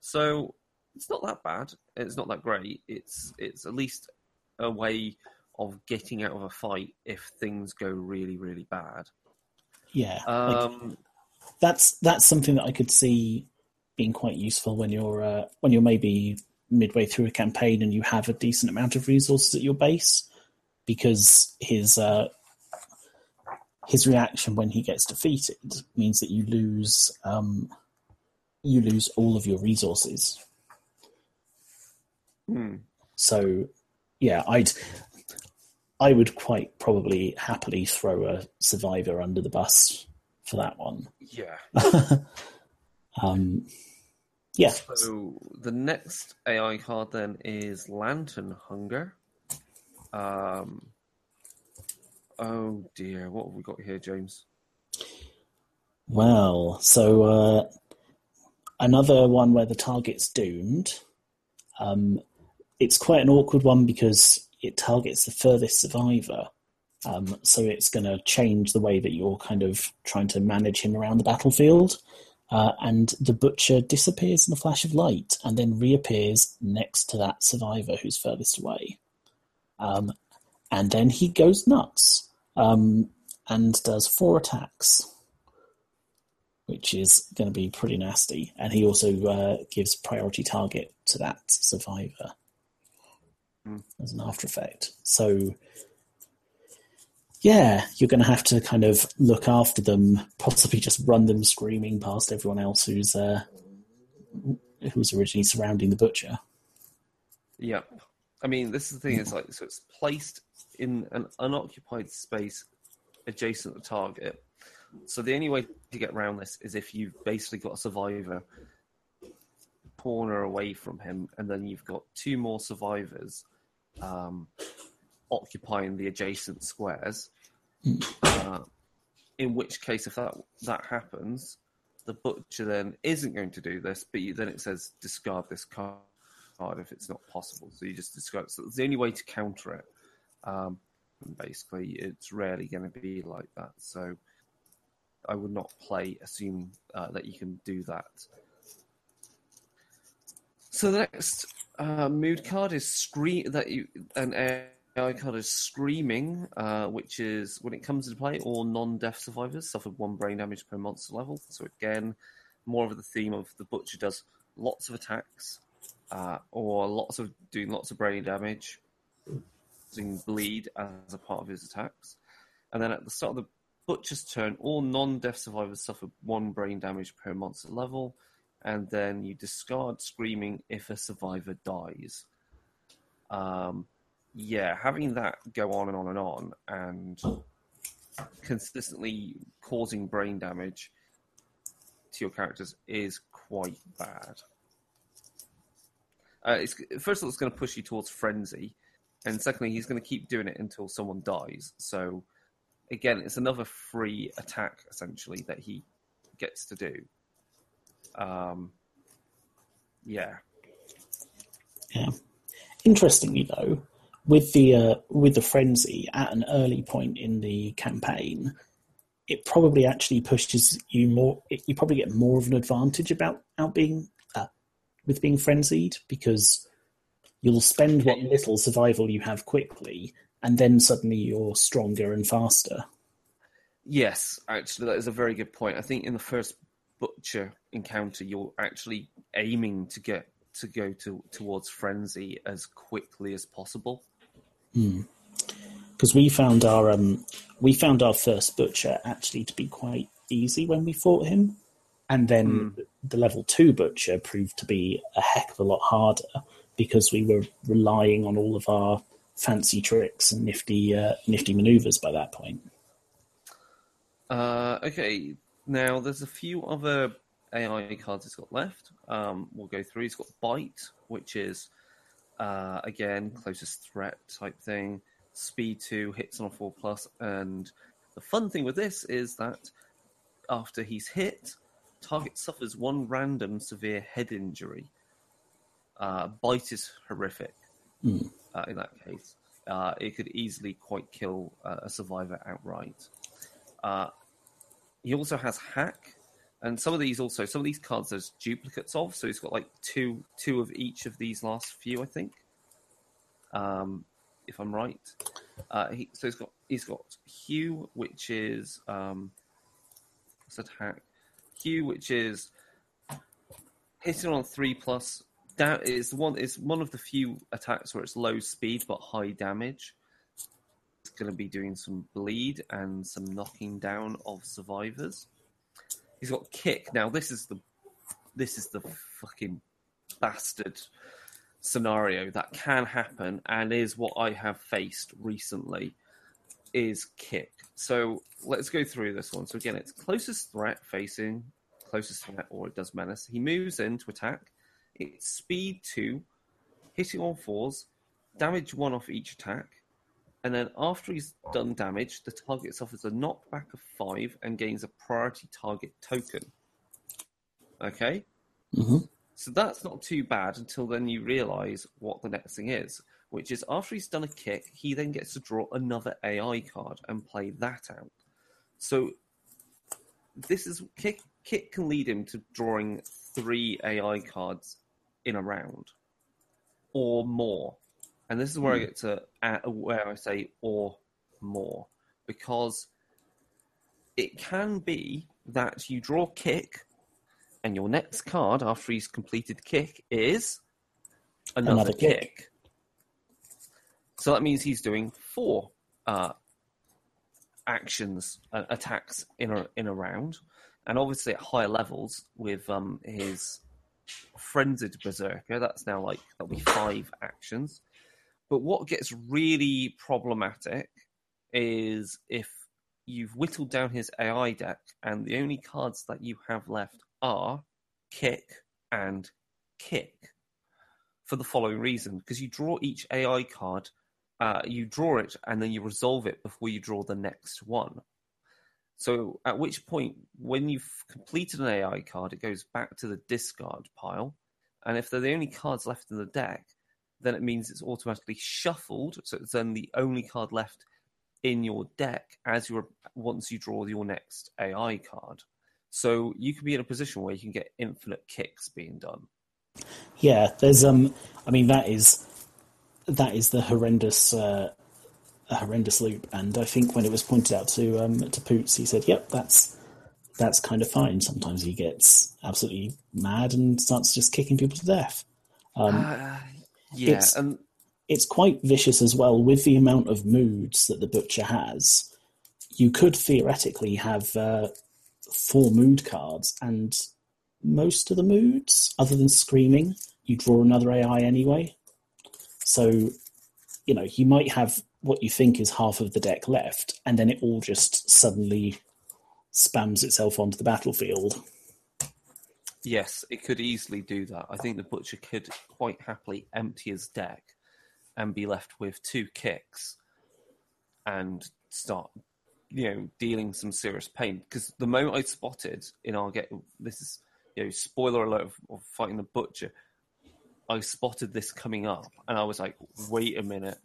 So it's not that bad. It's not that great. It's it's at least a way of getting out of a fight if things go really really bad. Yeah, like, Um, that's that's something that I could see being quite useful when you're uh, when you're maybe midway through a campaign and you have a decent amount of resources at your base, because his uh, his reaction when he gets defeated means that you lose um, you lose all of your resources. hmm. So, yeah, I'd I would quite probably happily throw a survivor under the bus for that one. Yeah. Um, yeah. So the next AI card then is Lantern Hunger. Um, oh dear, what have we got here, James? Well, so uh, another one where the target's doomed. Um, it's quite an awkward one because it targets the furthest survivor. Um, so it's going to change the way that you're kind of trying to manage him around the battlefield. Uh, and the butcher disappears in a flash of light and then reappears next to that survivor who's furthest away. Um, and then he goes nuts um, and does four attacks, which is going to be pretty nasty. And he also uh, gives priority target to that survivor. As an after effect. So, yeah, you're going to have to kind of look after them, possibly just run them screaming past everyone else who's uh, who's originally surrounding the butcher. Yep. I mean, this is the thing. It's like so. It's placed in an unoccupied space adjacent to the target. So the only way to get around this is if you've basically got a survivor corner away from him, and then you've got two more survivors um, occupying the adjacent squares. Uh, in which case, if that that happens, the butcher then isn't going to do this, but you, then it says discard this card if it's not possible. So you just discard. So it's the only way to counter it. Um, basically, it's rarely going to be like that. So I would not play assume uh, that you can do that. So the next uh, mood card is that you an AI card is screaming, uh, which is when it comes into play, all non-deaf survivors suffer one brain damage per monster level. So again, more of the theme of the butcher does lots of attacks, uh, or lots of doing lots of brain damage, using bleed as a part of his attacks, and then at the start of the butcher's turn, all non-deaf survivors suffer one brain damage per monster level and then you discard screaming if a survivor dies. Um, yeah, having that go on and on and on, and consistently causing brain damage to your characters is quite bad. Uh, first of all, it's going to push you towards frenzy, and secondly, he's going to keep doing it until someone dies. So, again, it's another free attack essentially that he gets to do. Um, yeah. Yeah. Interestingly, though, with the uh, with the frenzy at an early point in the campaign, it probably actually pushes you more. It, you probably get more of an advantage about out being uh, with being frenzied because you'll spend what little survival you have quickly, and then suddenly you're stronger and faster. Yes, actually, that is a very good point. I think in the first butcher encounter, you're actually aiming to get to go to towards frenzy as quickly as possible. Because we found our um, we found our first butcher actually to be quite easy when we fought him, and then the level two butcher proved to be a heck of a lot harder because we were relying on all of our fancy tricks and nifty uh, nifty maneuvers by that point. Uh, okay, now there's a few other AI cards he's got left. Um, we'll go through. He's got bite, which is uh, again closest threat type thing. Speed two hits on a four plus, and the fun thing with this is that after he's hit, target suffers one random severe head injury. Uh, bite is horrific uh, in that case. Uh, it could easily quite kill uh, a survivor outright. He also has hack, and some of these also some of these cards there's duplicates of. So he's got like two two of each of these last few, I think. Um, if I'm right, uh, he, so he's got he's got Hew, which is um, I said hack. Hew, which is hitting on three plus. That is one is one of the few attacks where it's low speed but high damage. Going to be doing some bleed and some knocking down of survivors. He's got kick. Now this is the this is the fucking bastard scenario that can happen and is what I have faced recently is kick. So let's go through this one. So again, it's closest threat facing closest threat or it does menace. He moves in to attack. It's speed two, hitting on fours, damage one off each attack, and then after he's done damage, the target suffers a knockback of five and gains a priority target token. Okay? hmm So that's not too bad until then you realize what the next thing is, which is after he's done a kick, he then gets to draw another AI card and play that out. So this is kick kick can lead him to drawing three AI cards in a round or more. And this is where I get to uh, where I say or more because it can be that you draw kick and your next card after he's completed kick is another, Another kick. kick. So that means he's doing four uh, actions, uh, attacks in a in a round, and obviously at higher levels with um, his frenzied berserker, that's now like that'll be five actions. But what gets really problematic is if you've whittled down his AI deck and the only cards that you have left are kick and kick for the following reason because you draw each AI card, uh, you draw it and then you resolve it before you draw the next one. So, at which point, when you've completed an AI card, it goes back to the discard pile. And if they're the only cards left in the deck, then it means it's automatically shuffled. So, it's then the only card left in your deck as you're once you draw your next AI card. So, you could be in a position where you can get infinite kicks being done. Yeah, there's um, I mean that is that is the horrendous uh, horrendous loop, and I think when it was pointed out to um to Poots, he said, "Yep, that's that's kind of fine." Sometimes he gets absolutely mad and starts just kicking people to death. Um, Uh, yeah, It's- and it's quite vicious as well with the amount of moods that the butcher has. You could theoretically have uh, four mood cards, and most of the moods, other than screaming, you draw another AI anyway. So, you know, you might have what you think is half of the deck left, and then it all just suddenly spams itself onto the battlefield. Yes, it could easily do that. I think the butcher could quite happily empty his deck and be left with two kicks and start, you know, dealing some serious pain. Because the moment I spotted in our get, this is, you know, spoiler alert of, of fighting the butcher. I spotted this coming up, and I was like, "Wait a minute,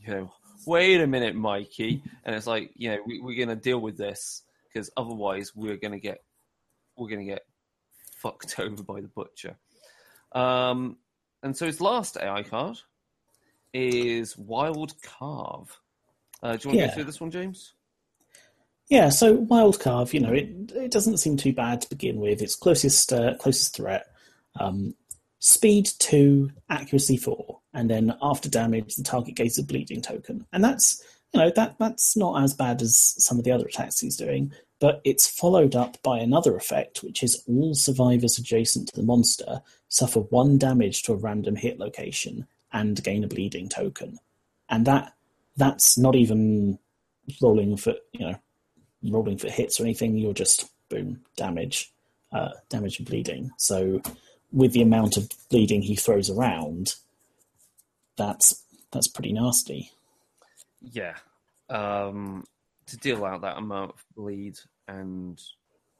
you know, wait a minute, Mikey." And it's like, you know, we, we're going to deal with this because otherwise we're going to get, we're going to get fucked over by the butcher. Um, and so his last AI card is Wild Carve. Uh, do you want to go through this one, James? Yeah, so wild carve, you know, it it doesn't seem too bad to begin with. Its closest uh, closest threat, um, speed two, accuracy four, and then after damage, the target gains a bleeding token, and that's you know that that's not as bad as some of the other attacks he's doing. But it's followed up by another effect, which is all survivors adjacent to the monster suffer one damage to a random hit location and gain a bleeding token, and that that's not even rolling for you know rolling for hits or anything. You're just boom damage, uh, damage and bleeding. So with the amount of bleeding he throws around, that's that's pretty nasty. Yeah. Um, to deal out that amount of bleed and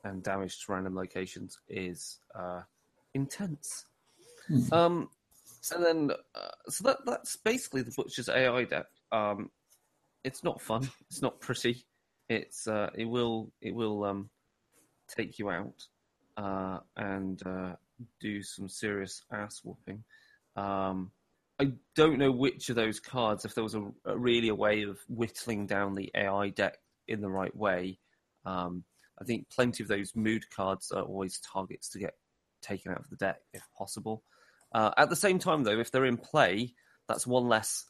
and damage to random locations is uh, intense. Hmm. Um, so then, uh, so that that's basically the butcher's AI deck. Um, it's not fun. It's not pretty. It's uh, it will it will um, take you out uh, and uh, do some serious ass whooping. Um, I don't know which of those cards, if there was a, a really a way of whittling down the AI deck in the right way. Um, I think plenty of those mood cards are always targets to get taken out of the deck if possible. Uh, at the same time, though, if they're in play, that's one less.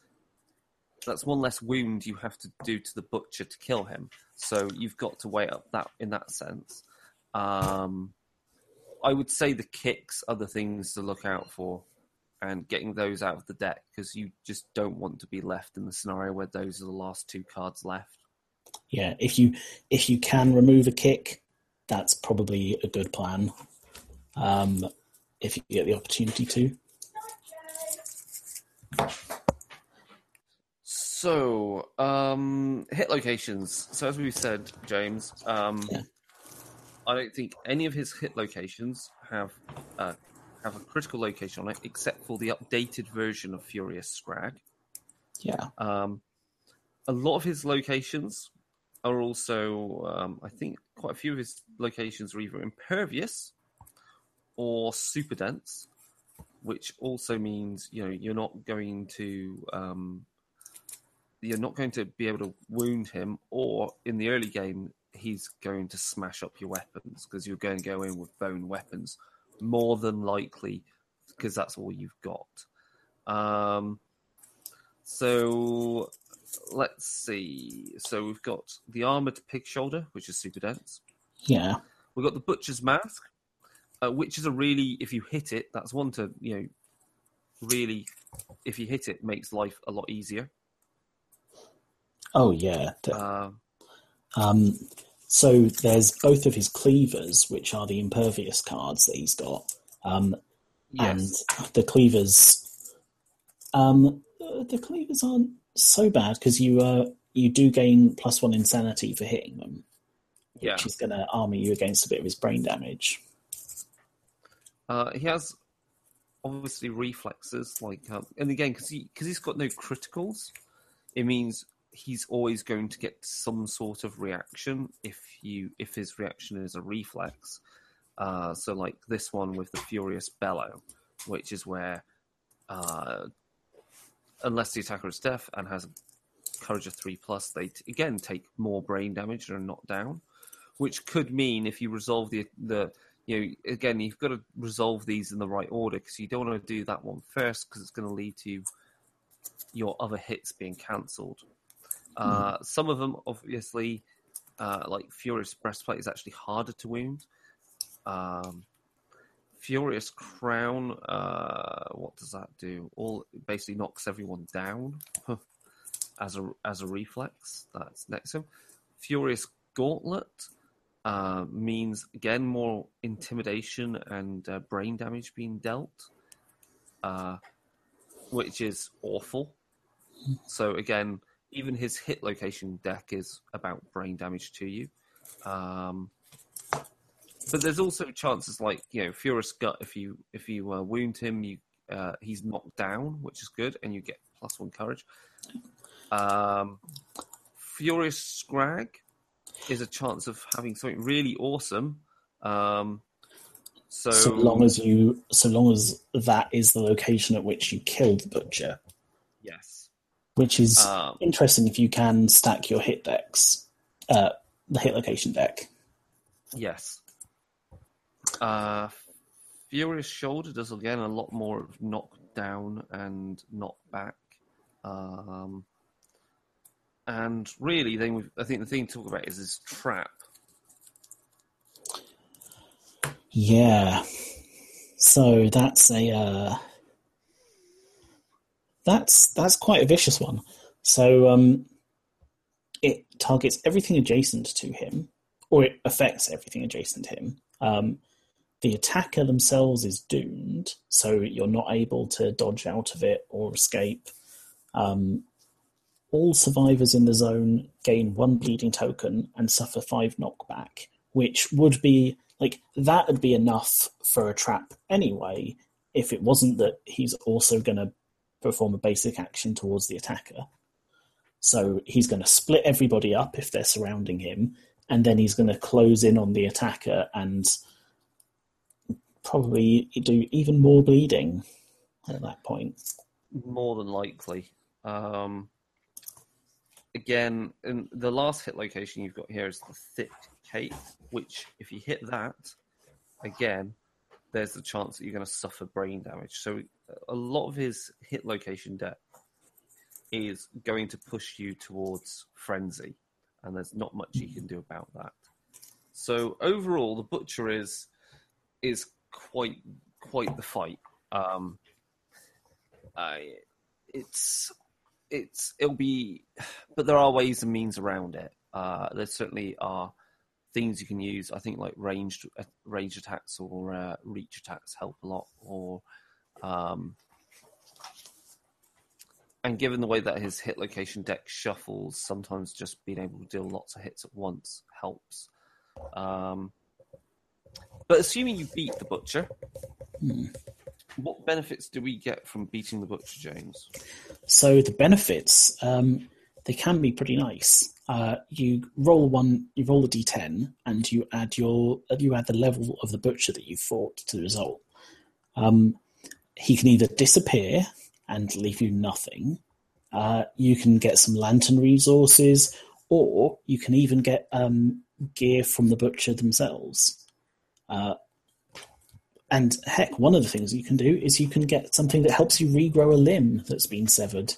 That's one less wound you have to do to the butcher to kill him. So you've got to weigh up that in that sense. Um, I would say the kicks are the things to look out for and getting those out of the deck because you just don't want to be left in the scenario where those are the last two cards left. Yeah, if you if you can remove a kick, that's probably a good plan um, if you get the opportunity to. So, um, hit locations. So, as we said, James, um, Yeah. I don't think any of his hit locations have uh, have a critical location on it, except for the updated version of Furious Scrag. Yeah, Um, a lot of his locations are also, um, I think, quite a few of his locations are either impervious or super dense, which also means you know you're not going to um, you're not going to be able to wound him, or in the early game he's going to smash up your weapons because you're going to go in with bone weapons more than likely because that's all you've got. Um, so let's see. So we've got the armored pig shoulder, which is super dense. yeah, We've got the butcher's mask, uh, which is a really, if you hit it, that's one to you know, really, if you hit it, makes life a lot easier. oh yeah. Uh, Um, so there's both of his cleavers, which are the impervious cards that he's got, um, yes, and the cleavers. Um, the cleavers aren't so bad because you uh, you do gain plus one insanity for hitting them, which yeah. is going to armor you against a bit of his brain damage. Uh, he has obviously reflexes, like, um, and again, because he because he's got no criticals, it means he's always going to get some sort of reaction if you if his reaction is a reflex. Uh, so, like this one with the furious bellow, which is where, uh, unless the attacker is deaf and has courage of three plus, they t- again take more brain damage and are knocked down, which could mean if you resolve the the you know, again, you've got to resolve these in the right order because you don't want to do that one first because it's going to lead to your other hits being cancelled. Uh, some of them, obviously, uh, like Furious Breastplate is actually harder to wound. Um, Furious Crown, uh, what does that do? All basically knocks everyone down as a as a reflex. That's next to him. Furious Gauntlet uh, means again more intimidation and uh, brain damage being dealt, uh, which is awful. So again, even his hit location deck is about brain damage to you. Um, but there's also chances like you know Furious Gut. If you if you uh, wound him, you uh, he's knocked down, which is good, and you get plus one courage. Um, Furious Scrag is a chance of having something really awesome. Um, so, So long as you, so long as that is the location at which you killed the butcher, yes, which is Um, interesting if you can stack your hit decks, uh, the hit location deck. yes. Uh, Furious Shoulder does again a lot more of knock down and knock back. Um, and really, then we've, I think the thing to talk about is his trap. Yeah. So that's a uh, that's that's quite a vicious one. So um, it targets everything adjacent to him, or it affects everything adjacent to him. Um, the attacker themselves is doomed, so you're not able to dodge out of it or escape. Um, all survivors in the zone gain one bleeding token and suffer five knockback, which would be like that would be enough for a trap anyway, if it wasn't that he's also going to perform a basic action towards the attacker. So he's going to split everybody up if they're surrounding him, and then he's going to close in on the attacker and probably do even more bleeding at that point. More than likely. Um, again, in the last hit location you've got here is the thick cape, which if you hit that, again, there's the chance that you're going to suffer brain damage. So a lot of his hit location deck is going to push you towards frenzy, and there's not much you can do about that. So overall, the butcher is is quite quite the fight. Um, I, it's it's it'll be, but there are ways and means around it. Uh, there certainly are things you can use. I think like ranged uh, range attacks or uh, reach attacks help a lot. Or um, and given the way that his hit location deck shuffles, sometimes just being able to deal lots of hits at once helps. Um, but assuming you beat the butcher, Hmm. what benefits do we get from beating the butcher, James? So the benefits, um, they can be pretty nice. Uh, you roll one, you roll a d10, and you add your you add the level of the butcher that you fought to the result. Um, he can either disappear and leave you nothing. Uh, you can get some lantern resources, or you can even get um, gear from the butcher themselves. Uh, and heck, one of the things you can do is you can get something that helps you regrow a limb that's been severed.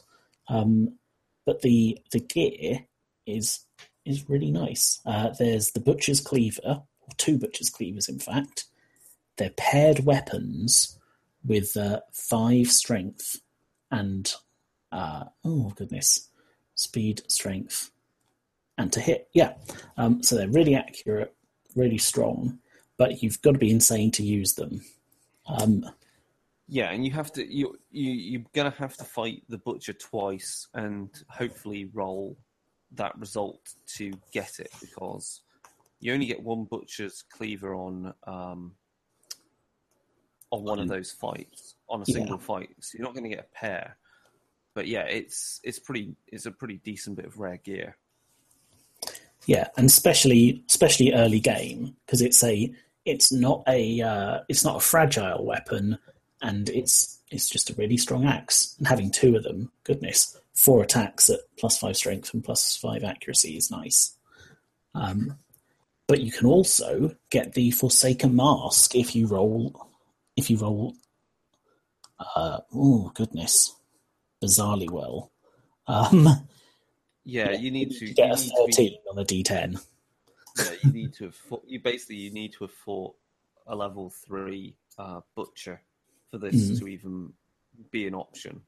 Um, but the the gear is is really nice. Uh, there's the butcher's cleaver, or two butcher's cleavers, in fact. They're paired weapons with uh, five strength and uh, oh goodness, speed, strength, and to hit. Yeah, um, so they're really accurate, really strong, but you've got to be insane to use them. Um, Yeah, and you have to you you you're gonna have to fight the butcher twice and hopefully roll that result to get it because you only get one butcher's cleaver on um on one of those fights on a Yeah. single fight, so you're not going to get a pair. But yeah, it's it's pretty it's a pretty decent bit of rare gear. Yeah, and especially especially early game because it's a it's not a uh, it's not a fragile weapon, and it's it's just a really strong axe. And having two of them, goodness, four attacks at plus five strength and plus five accuracy is nice. Um, but you can also get the Forsaken Mask if you roll if you roll. Uh, oh goodness, bizarrely well. Um, Yeah, you need to you you get a need to be- on a d10. yeah, you need to have fought, you basically you need to have fought a level three uh, butcher for this Mhm. to even be an option.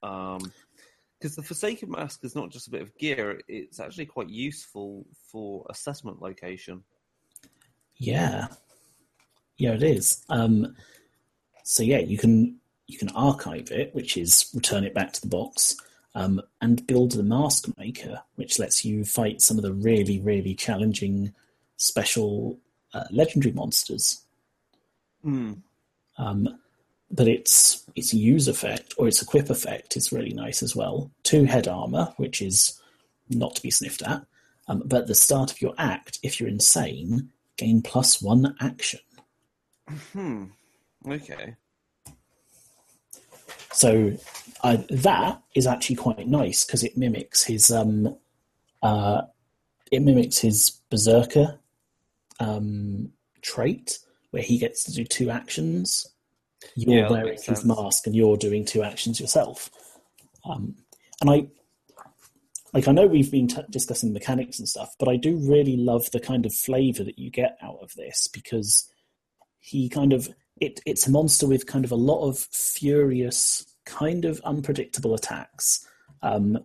Because the Forsaken Mask is not just a bit of gear; it's actually quite useful for assessment location. Yeah, yeah, it is. Um, so yeah, you can you can archive it, which is return it back to the box, um, and build the mask maker, which lets you fight some of the really really challenging special uh, legendary monsters. Hmm. Um, but its its use effect or its equip effect is really nice as well. Two head armor, which is not to be sniffed at. Um, but at the start of your act, if you're insane, gain plus one action. Hmm. Okay. So uh, that is actually quite nice because it mimics his um, uh, it mimics his berserker um, trait where he gets to do two actions. You're Yeah, wearing his sense. mask and you're doing two actions yourself. Um, and I like I know we've been t- discussing mechanics and stuff, but I do really love the kind of flavor that you get out of this because he kind of it, it's a monster with kind of a lot of furious, kind of unpredictable attacks um,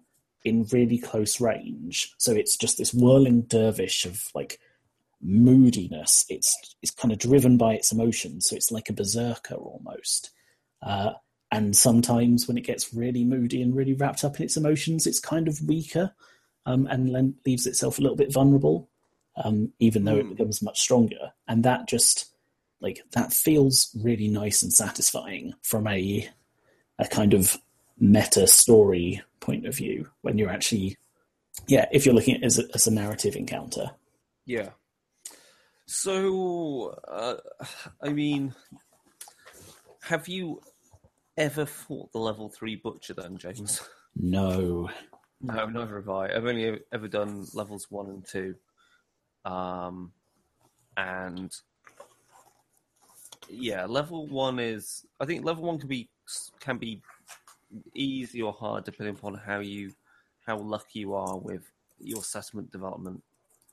in really close range. So it's just this whirling dervish of like moodiness. It's it's kind of driven by its emotions, so it's like a berserker almost. Uh, and sometimes when it gets really moody and really wrapped up in its emotions, it's kind of weaker um, and leaves itself a little bit vulnerable, um, even though it Hmm. becomes much stronger. And that just like that feels really nice and satisfying from a a kind of meta story point of view when you're actually yeah if you're looking at it as a, as a narrative encounter Yeah. So, uh, I mean, have you ever fought the level three butcher then, James? no No, never have I. I've only ever done levels one and two, um, and yeah, level one is. I think level one can be can be easy or hard depending upon how you how lucky you are with your assessment development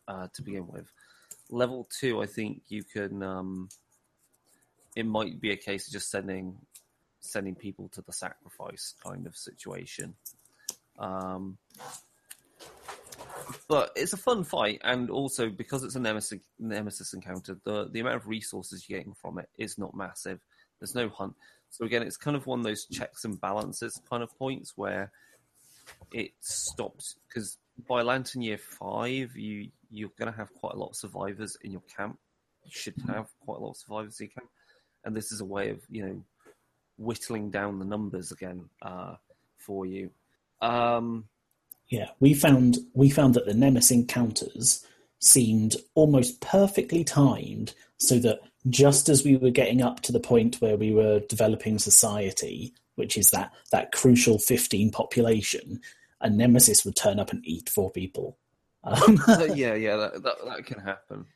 uh, to begin with. Level two, I think you can. Um, it might be a case of just sending sending people to the sacrifice kind of situation. Um, but it's a fun fight, and also because it's a nemesis, nemesis encounter, the the amount of resources you're getting from it is not massive. There's no hunt, so again, it's kind of one of those checks and balances kind of points where it stops because by Lantern Year Five, you you're going to have quite a lot of survivors in your camp. You should have quite a lot of survivors in your camp, and this is a way of you know whittling down the numbers again uh, for you. Um, yeah, we found we found that the Nemesis encounters seemed almost perfectly timed, so that just as we were getting up to the point where we were developing society, which is that that crucial fifteen population, a nemesis would turn up and eat four people. Um, yeah, yeah, that, that, that can happen.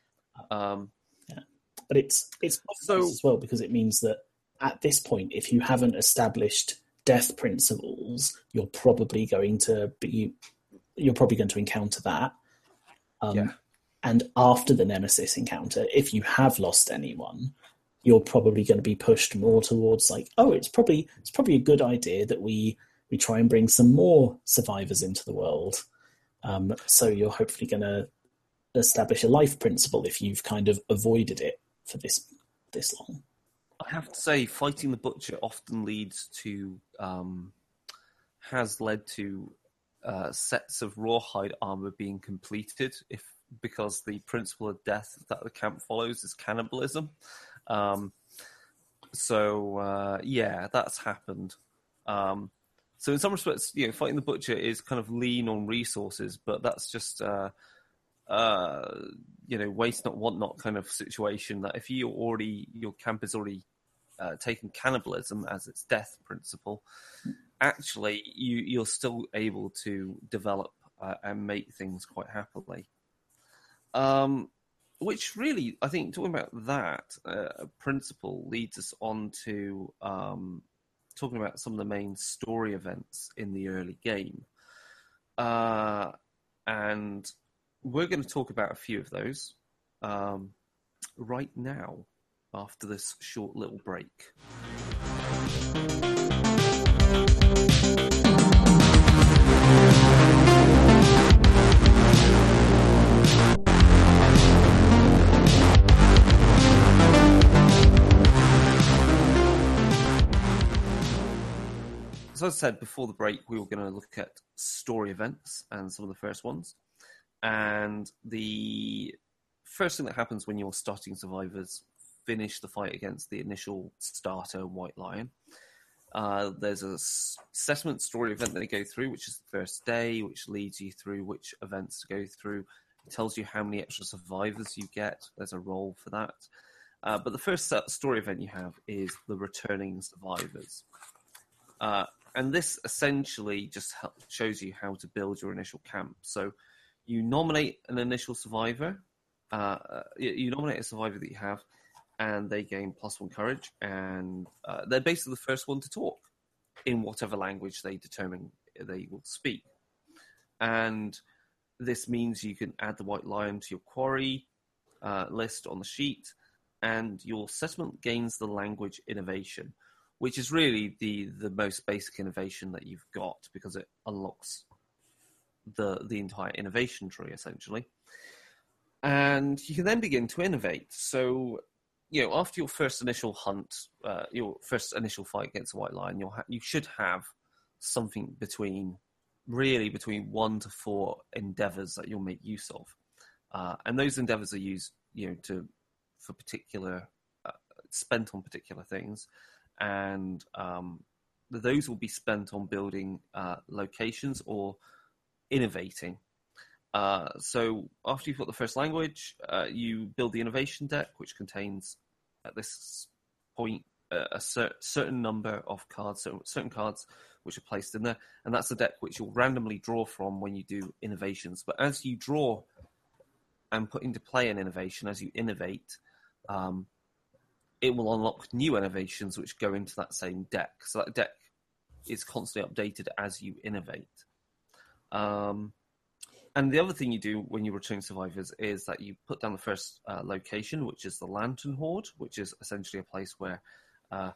Um, yeah. But it's it's so as well because it means that at this point, if you haven't established death principles, you're probably going to be you're probably going to encounter that. Um, yeah. And after the nemesis encounter, if you have lost anyone, you're probably going to be pushed more towards like, oh, it's probably it's probably a good idea that we we try and bring some more survivors into the world. Um, so you're hopefully going to establish a life principle if you've kind of avoided it for this this long. I have to say, fighting the butcher often leads to um, has led to uh, sets of rawhide armor being completed if because the principle of death that the camp follows is cannibalism. Um, so uh, yeah, that's happened. Um, so in some respects, you know, fighting the butcher is kind of lean on resources, but that's just uh, uh, you know waste not want not kind of situation. That if you already your camp is already uh, cannibalism as its death principle, actually you you're still able to develop uh, and make things quite happily. Um, which really, I think, talking about that uh, principle leads us on to um, talking about some of the main story events in the early game. Uh, and we're going to talk about a few of those um, right now after this short little break. So as I said before the break, we were going to look at story events and some of the first ones. And the first thing that happens when you're starting survivors finish the fight against the initial starter White Lion. Uh, there's a assessment story event that they go through, which is the first day, which leads you through which events to go through. It tells you how many extra survivors you get. There's a role for that. Uh, but the first story event you have is the returning survivors. Uh, and this essentially just help, shows you how to build your initial camp. So you nominate an initial survivor. Uh, uh you nominate a survivor that you have, and they gain plus one courage, and uh, they're basically the first one to talk in whatever language they determine they will speak. And this means you can add the white lion to your quarry uh, list on the sheet, and your settlement gains the language innovation which is really the the most basic innovation that you've got because it unlocks the the entire innovation tree essentially. And you can then begin to innovate. So, you know, after your first initial hunt, uh, your first initial fight against a white lion, you'll ha- you should have something between really between one to four endeavors that you'll make use of, uh, and those endeavors are used, you know, to for particular uh, spent on particular things and um, those will be spent on building uh, locations or innovating. Uh, so after you've got the first language, uh, you build the innovation deck, which contains at this point a cer- certain number of cards, so certain cards which are placed in there, and that's the deck which you'll randomly draw from when you do innovations. But as you draw and put into play an innovation, as you innovate, um, it will unlock new innovations which go into that same deck. So that deck is constantly updated as you innovate. Um, and the other thing you do when you return survivors is that you put down the first uh, location, which is the Lantern Hoard, which is essentially a place where uh,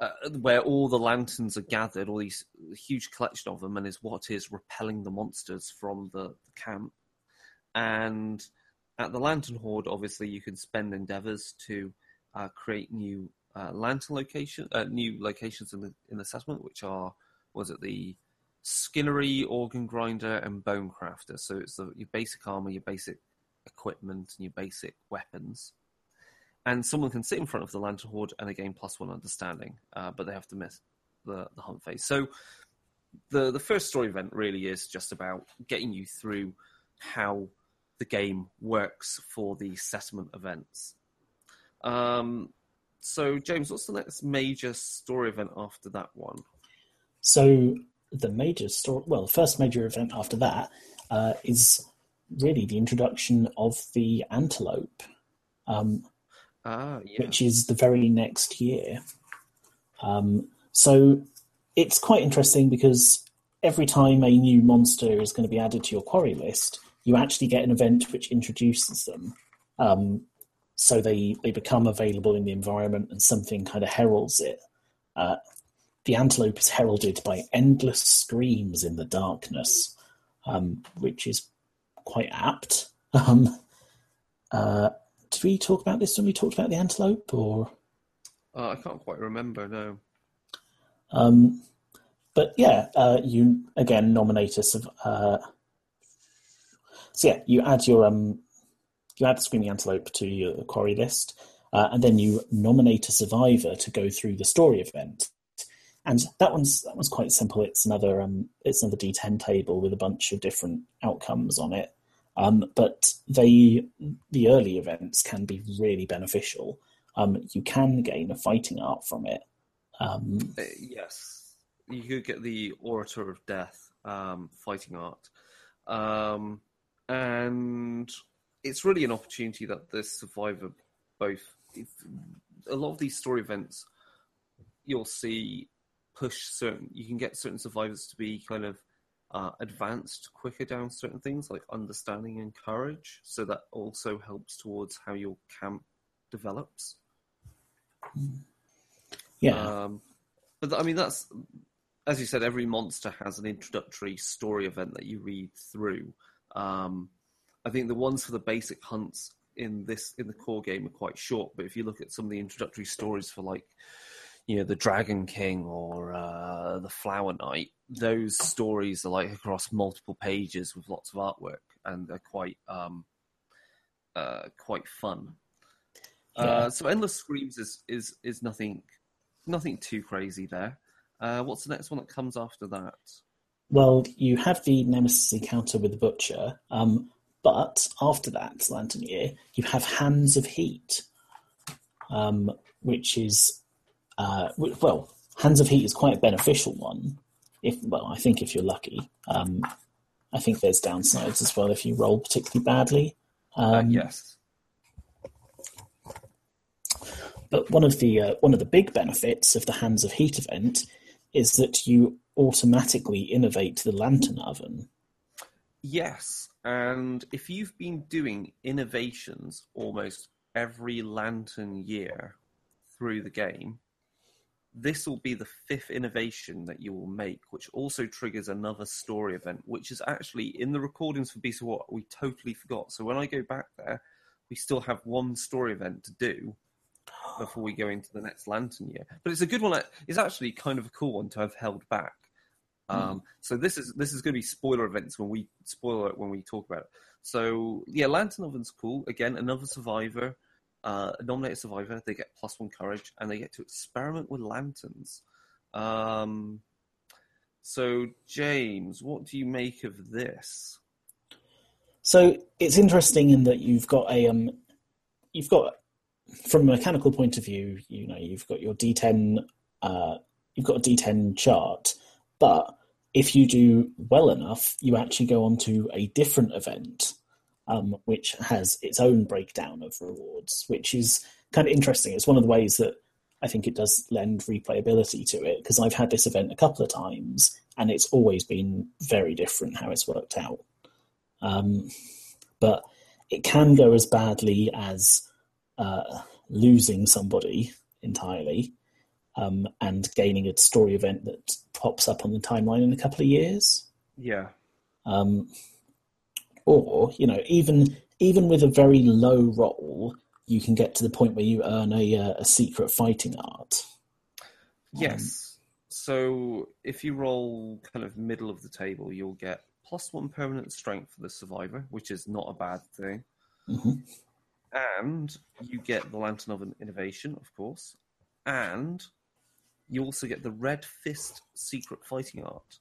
uh, where all the lanterns are gathered, all these huge collection of them, and is what is repelling the monsters from the, the camp. and at the Lantern Hoard, obviously, you can spend endeavors to uh, create new uh, lantern location, uh, new locations in the in the settlement, which are was it the Skinnery, Organ Grinder, and Bone Crafter. So it's the, your basic armor, your basic equipment, and your basic weapons. And someone can sit in front of the Lantern Hoard and they gain plus one understanding, uh, but they have to miss the, the hunt phase. So the the first story event really is just about getting you through how the game works for the settlement events. Um, so, James, what's the next major story event after that one? So, the major story, well, the first major event after that uh, is really the introduction of the antelope, um, ah, yeah. which is the very next year. Um, so, it's quite interesting because every time a new monster is going to be added to your quarry list, you actually get an event which introduces them. Um, so they, they become available in the environment and something kind of heralds it. Uh, the antelope is heralded by endless screams in the darkness, um, which is quite apt. Um, uh, did we talk about this when we talked about the antelope, or uh, I can't quite remember. No. Um, but yeah, uh, you again nominate us. Uh, so yeah, you add your um, you add the screaming antelope to your quarry list, uh, and then you nominate a survivor to go through the story event. And that one's that one's quite simple. It's another um, it's another D10 table with a bunch of different outcomes on it. Um, but they the early events can be really beneficial. Um, you can gain a fighting art from it. Um, Uh, yes, you could get the Orator of Death um, fighting art, um, and it's really an opportunity that the survivor both. A lot of these story events, you'll see push certain. You can get certain survivors to be kind of uh, advanced quicker down certain things like understanding and courage. So that also helps towards how your camp develops. yeah, Um, but I mean, that's as you said. Every monster has an introductory story event that you read through. Um, I think the ones for the basic hunts in this in the core game are quite short. But if you look at some of the introductory stories for like, you know, the Dragon King or uh, the Flower Knight, those stories are like across multiple pages with lots of artwork, and they're quite um, uh, quite fun. Yeah. Uh, so endless screams is is is nothing nothing too crazy there. Uh, what's the next one that comes after that? Well, you have the Nemesis encounter with the Butcher, um, but after that, Lantern Year, you have Hands of Heat, um, which is, uh, well, Hands of Heat is quite a beneficial one. If well, I think if you're lucky. Um, I think there's downsides as well if you roll particularly badly. Uh, Um, yes. But one of the uh, one of the big benefits of the Hands of Heat event is that you automatically innovate the lantern oven. Yes, and if you've been doing innovations almost every lantern year through the game, this will be the fifth innovation that you will make, which also triggers another story event, which is actually in the recordings for Beast of War. We totally forgot. So when I go back there, we still have one story event to do before we go into the next lantern year. But it's a good one. It's actually kind of a cool one to have held back. Um, so this is this is going to be spoiler events when we spoiler it when we talk about it. So yeah, Lantern Oven's cool. Again, another survivor, uh, a nominated survivor. They get plus one courage, and they get to experiment with lanterns. Um, so James, what do you make of this? So it's interesting in that you've got a um, you've got from a mechanical point of view, you know, you've got your D10, uh, you've got a D10 chart, but if you do well enough, you actually go on to a different event, um, which has its own breakdown of rewards, which is kind of interesting. It's one of the ways that I think it does lend replayability to it because I've had this event a couple of times and it's always been very different how it's worked out. Um, but it can go as badly as uh, losing somebody entirely um, and gaining a story event that pops up on the timeline in a couple of years. Yeah, Um, or you know even even with a very low roll, you can get to the point where you earn a, uh, a secret fighting art. Yes. so if you roll kind of middle of the table, you'll get plus one permanent strength for the survivor, which is not a bad thing. Mhm. And you get the Lantern Oven Innovation, of course. And you also get the Red Fist Secret Fighting Art,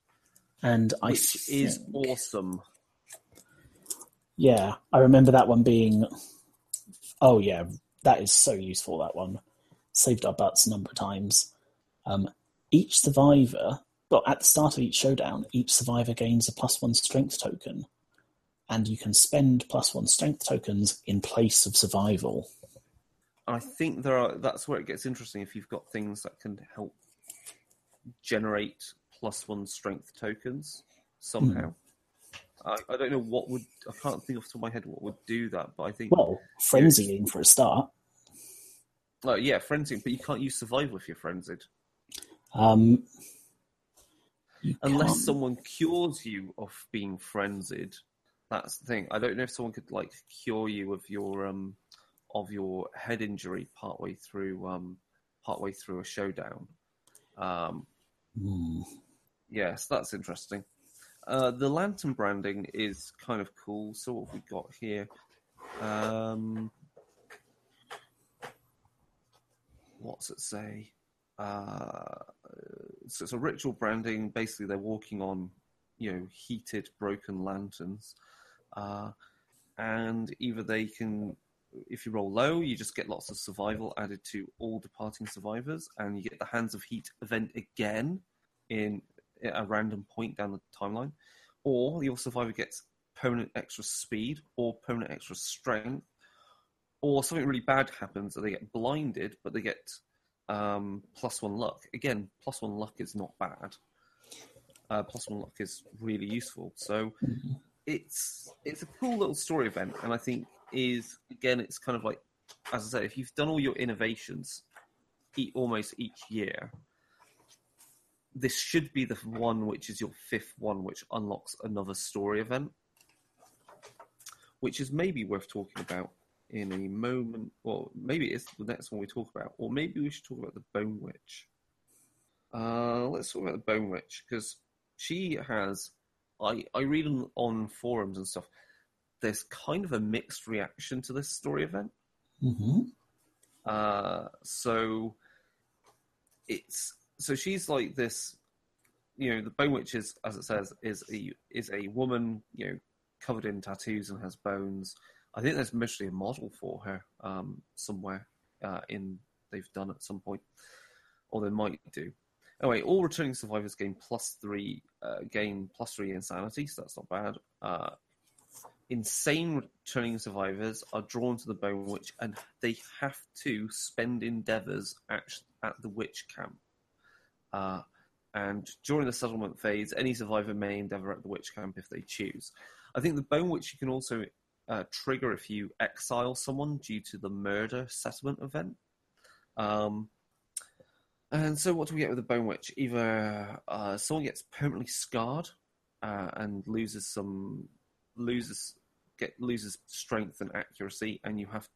And I which is awesome. Yeah, I remember that one being. Oh yeah, that is so useful. That one saved our butts a number of times. Um, each survivor, well, at the start of each showdown, each survivor gains a plus one strength token, and you can spend plus one strength tokens in place of survival. I think there are. That's where it gets interesting. If you've got things that can help generate plus one strength tokens somehow. I, I don't know what would. I can't think off the top of my head what would do that, but I think. Well, frenzying for a start. Oh, yeah, frenzying, but you can't use survival if you're frenzied. Um, you Unless can't- someone cures you of being frenzied. That's the thing. I don't know if someone could like cure you of your um of your head injury partway through um partway through a showdown. Um Hmm. Yes, that's interesting. Uh, the lantern branding is kind of cool. So what have we got here? Um, what's it say? Uh, so it's a ritual branding. Basically, they're walking on, you know, heated, broken lanterns, uh, and either they can, if you roll low, you just get lots of survival added to all departing survivors, and you get the Hands of Heat event again in at a random point down the timeline, or your survivor gets permanent extra speed or permanent extra strength, or something really bad happens that they get blinded, but they get um, plus one luck. Again, plus one luck is not bad. Uh, plus one luck is really useful. So it's it's a cool little story event, and I think is again it's kind of like as I said, if you've done all your innovations almost each year, this should be the one which is your fifth one, which unlocks another story event, which is maybe worth talking about in a moment. Well, maybe it's the next one we talk about, or maybe we should talk about the Bone Witch. Uh, let's talk about the Bone Witch because she has. I I read on, on forums and stuff. There's kind of a mixed reaction to this story event. Mhm. Uh, so it's so she's like this, you know, the Bone Witch is, as it says, is a is a woman, you know, covered in tattoos and has bones. I think there's mostly a model for her um, somewhere uh, in they've done at some point, or they might do. Anyway, all returning survivors gain plus three, uh, gain plus three insanity, so that's not bad. Uh, insane returning survivors are drawn to the Bone Witch, and they have to spend endeavors at at the witch camp. Uh, and during the settlement phase, any survivor may endeavor at the witch camp if they choose. I think the Bone Witch you can also uh, trigger if you exile someone due to the murder settlement event. Um, and so, what do we get with the Bone Witch? Either uh, someone gets permanently scarred uh, and loses some loses get loses strength and accuracy, and you have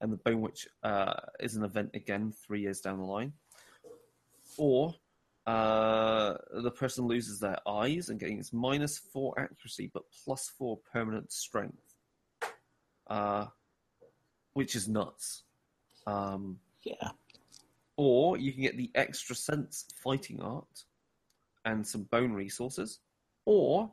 and the Bone Witch uh, is an event again three years down the line, or uh, the person loses their eyes and gains minus four accuracy but plus four permanent strength, uh, which is nuts. Um, Yeah. or you can get the extra sense fighting art and some bone resources. Or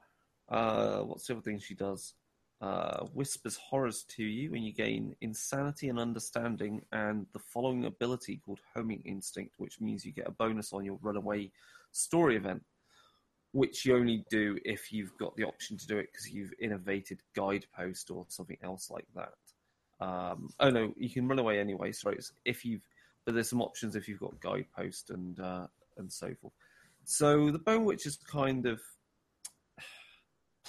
uh, what's the other thing she does? Uh, whispers horrors to you, and you gain insanity and understanding, and the following ability called homing instinct, which means you get a bonus on your runaway story event, which you only do if you've got the option to do it because you've innovated guidepost or something else like that. Um, oh no, you can run away anyway. Sorry, it's if you've but there's some options if you've got guidepost and uh, and so forth. So the Bone Witch is kind of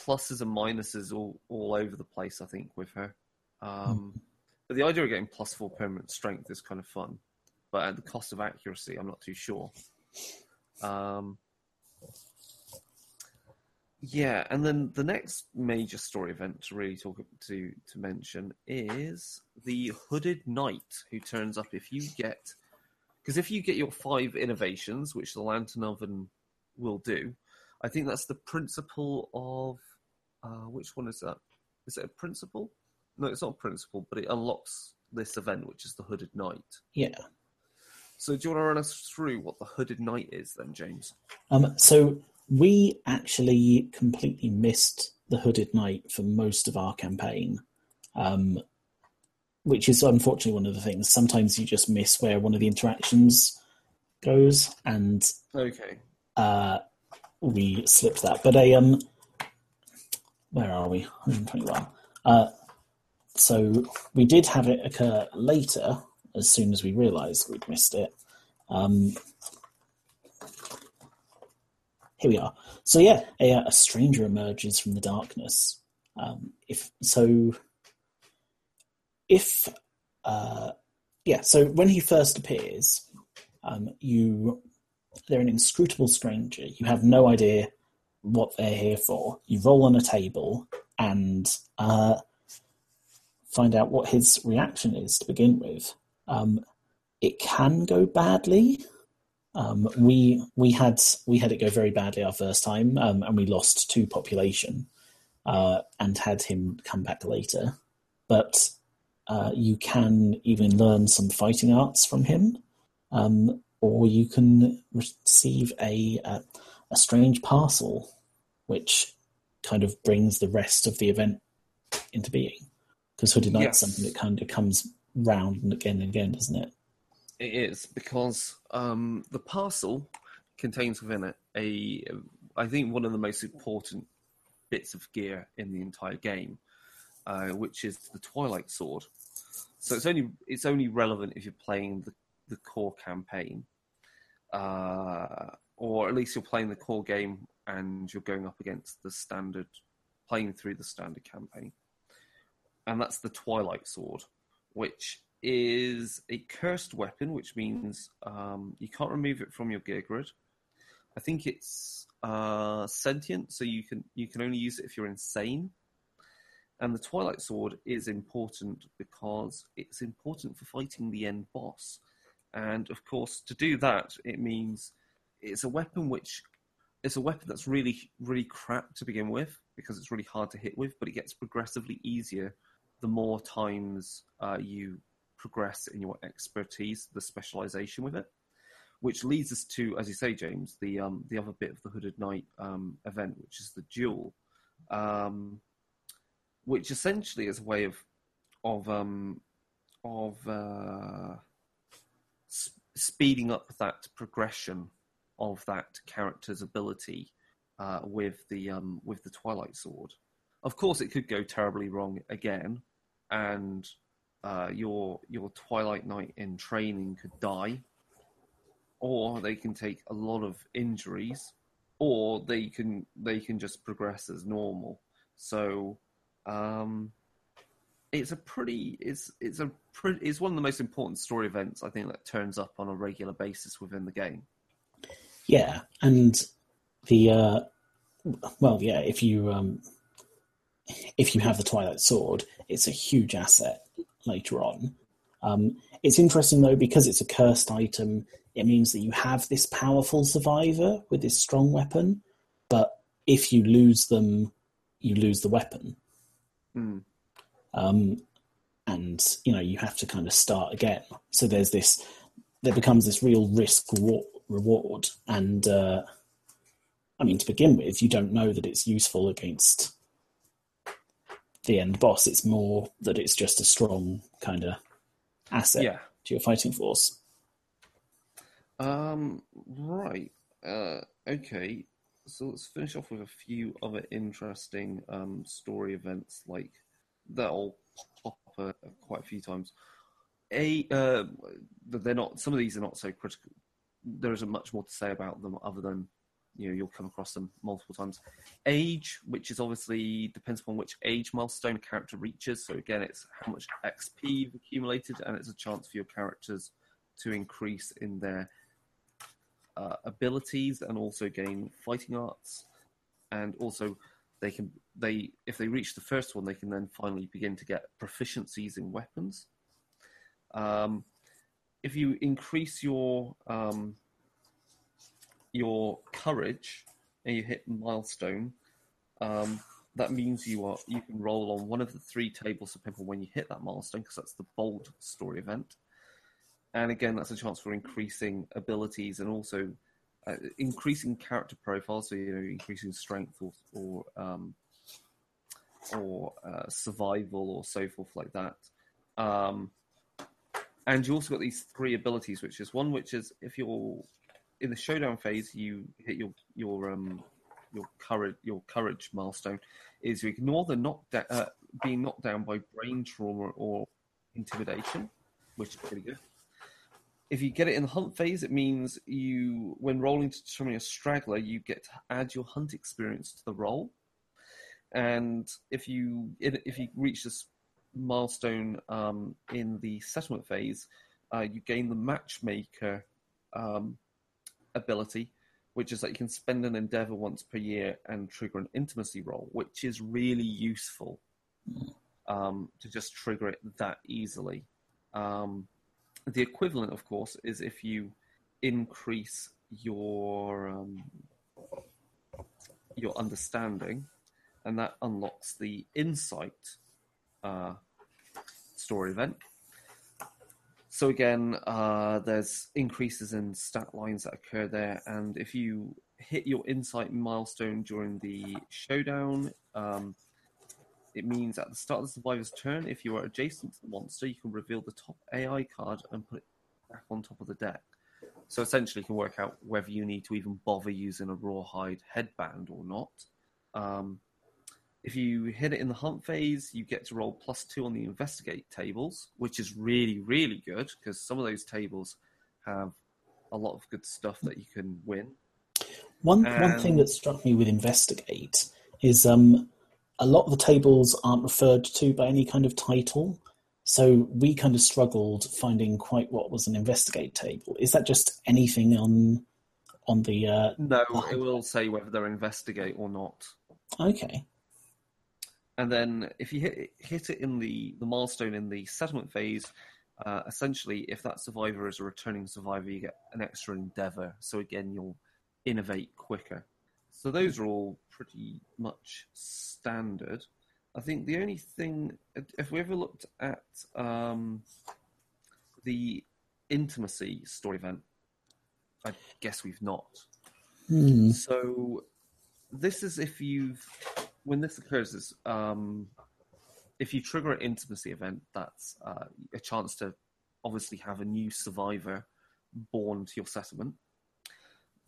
pluses and minuses all, all over the place, I think, with her. Um, But the idea of getting plus four permanent strength is kind of fun, but at the cost of accuracy, I'm not too sure. Um, Yeah, and then the next major story event to really talk to to mention is the hooded knight who turns up if you get because if you get your five innovations, which the lantern oven will do, I think that's the principle of uh, which one is that? Is it a principle? No, it's not a principle, but it unlocks this event, which is the hooded knight. Yeah. So do you want to run us through what the hooded knight is then, James? Um, so we actually completely missed the hooded knight for most of our campaign, um, which is unfortunately one of the things. Sometimes you just miss where one of the interactions goes, and Okay. uh, we slipped that. But a um, where are we? 121. Uh, so we did have it occur later, as soon as we realised we'd missed it. Um, here we are. So yeah, a, a stranger emerges from the darkness. Um, if so, if uh, yeah, so when he first appears, um, you they're an inscrutable stranger. You have no idea what they're here for. You roll on a table and uh, find out what his reaction is to begin with. Um, it can go badly. Um, we we had we had it go very badly our first time, um, and we lost two population, uh, and had him come back later. But uh, you can even learn some fighting arts from him, um, or you can receive a, a strange parcel, which kind of brings the rest of the event into being. Because Hooded Knight's Yes. something that kind of comes round and again and again, doesn't it? It is because um, the parcel contains within it a, I think, one of the most important bits of gear in the entire game, uh, which is the Twilight Sword. So it's only it's only relevant if you're playing the, the core campaign, uh, or at least you're playing the core game and you're going up against the standard, playing through the standard campaign, and that's the Twilight Sword, which is a cursed weapon, which means um, you can't remove it from your gear grid. I think it's uh, sentient, so you can you can only use it if you're insane. And the Twilight Sword is important because it's important for fighting the end boss. And of course, to do that, it means it's a weapon which it's a weapon that's really really crap to begin with because it's really hard to hit with, but it gets progressively easier the more times uh, you progress in your expertise, the specialization with it, which leads us to, as you say, James, the um, the other bit of the Hooded Knight um, event, which is the duel, um, which essentially is a way of of um, of uh, s- speeding up that progression of that character's ability uh, with the um, with the Twilight Sword. Of course, it could go terribly wrong again, and uh, your your Twilight Knight in training could die, or they can take a lot of injuries, or they can they can just progress as normal. So, um, it's a pretty it's it's a pretty, it's one of the most important story events I think that turns up on a regular basis within the game. Yeah, and the uh, well, yeah, if you um, if you have the Twilight Sword, it's a huge asset later on. Um, it's interesting though because it's a cursed item. It means that you have this powerful survivor with this strong weapon, but if you lose them, you lose the weapon, Mm. um, and you know you have to kind of start again. So there's this, there becomes this real risk reward, and uh, I mean to begin with, you don't know that it's useful against the end boss. It's more that it's just a strong kind of asset Yeah. to your fighting force. Um, right. Uh, okay. So let's finish off with a few other interesting um, story events like that'll pop up uh, quite a few times. A, uh, they're not. Some of these are not so critical. There isn't much more to say about them other than you know you'll come across them multiple times. Age, which is obviously depends upon which age milestone a character reaches. So again, it's how much XP you've accumulated, and it's a chance for your characters to increase in their uh, abilities and also gain fighting arts. and also they can they if they reach the first one, they can then finally begin to get proficiencies in weapons. Um, if you increase your um, your courage and you hit milestone, um, that means you are you can roll on one of the three tables of Pimple when you hit that milestone because that's the bold story event. And again, that's a chance for increasing abilities and also uh, increasing character profiles. So you know, increasing strength or or um, or uh, survival or so forth like that. Um, and you also got these three abilities, which is one which is if you're in the showdown phase, you hit your your um, your courage your courage milestone is you ignore the knock uh, being knocked down by brain trauma or intimidation, which is pretty good. If you get it in the hunt phase, it means you, when rolling to determine a straggler, you get to add your hunt experience to the roll. And if you if you reach this milestone um, in the settlement phase, uh, you gain the matchmaker um, ability, which is that you can spend an endeavor once per year and trigger an intimacy roll, which is really useful um, to just trigger it that easily. Um, the equivalent, of course, is if you increase your um, your understanding, and that unlocks the insight uh, story event. So again, uh, there's increases in stat lines that occur there, and if you hit your insight milestone during the showdown, um, it means at the start of the survivor's turn, if you are adjacent to the monster, you can reveal the top AI card and put it back on top of the deck. So essentially, you can work out whether you need to even bother using a rawhide headband or not. Um, if you hit it in the hunt phase, you get to roll plus two on the investigate tables, which is really, really good because some of those tables have a lot of good stuff that you can win. One one thing that struck me with investigate is um, a lot of the tables aren't referred to by any kind of title. So we kind of struggled finding quite what was an investigate table. Is that just anything on on the? Uh, no, it will say whether they're investigate or not. Okay. And then if you hit hit it in the the milestone in the settlement phase, uh, essentially, if that survivor is a returning survivor, you get an extra endeavor. So again, you'll innovate quicker. So those are all pretty much standard. I think the only thing, if we ever looked at um, the intimacy story event, I guess we've not. Hmm. So this is if you've when this occurs is um, if you trigger an intimacy event, that's uh, a chance to obviously have a new survivor born to your settlement.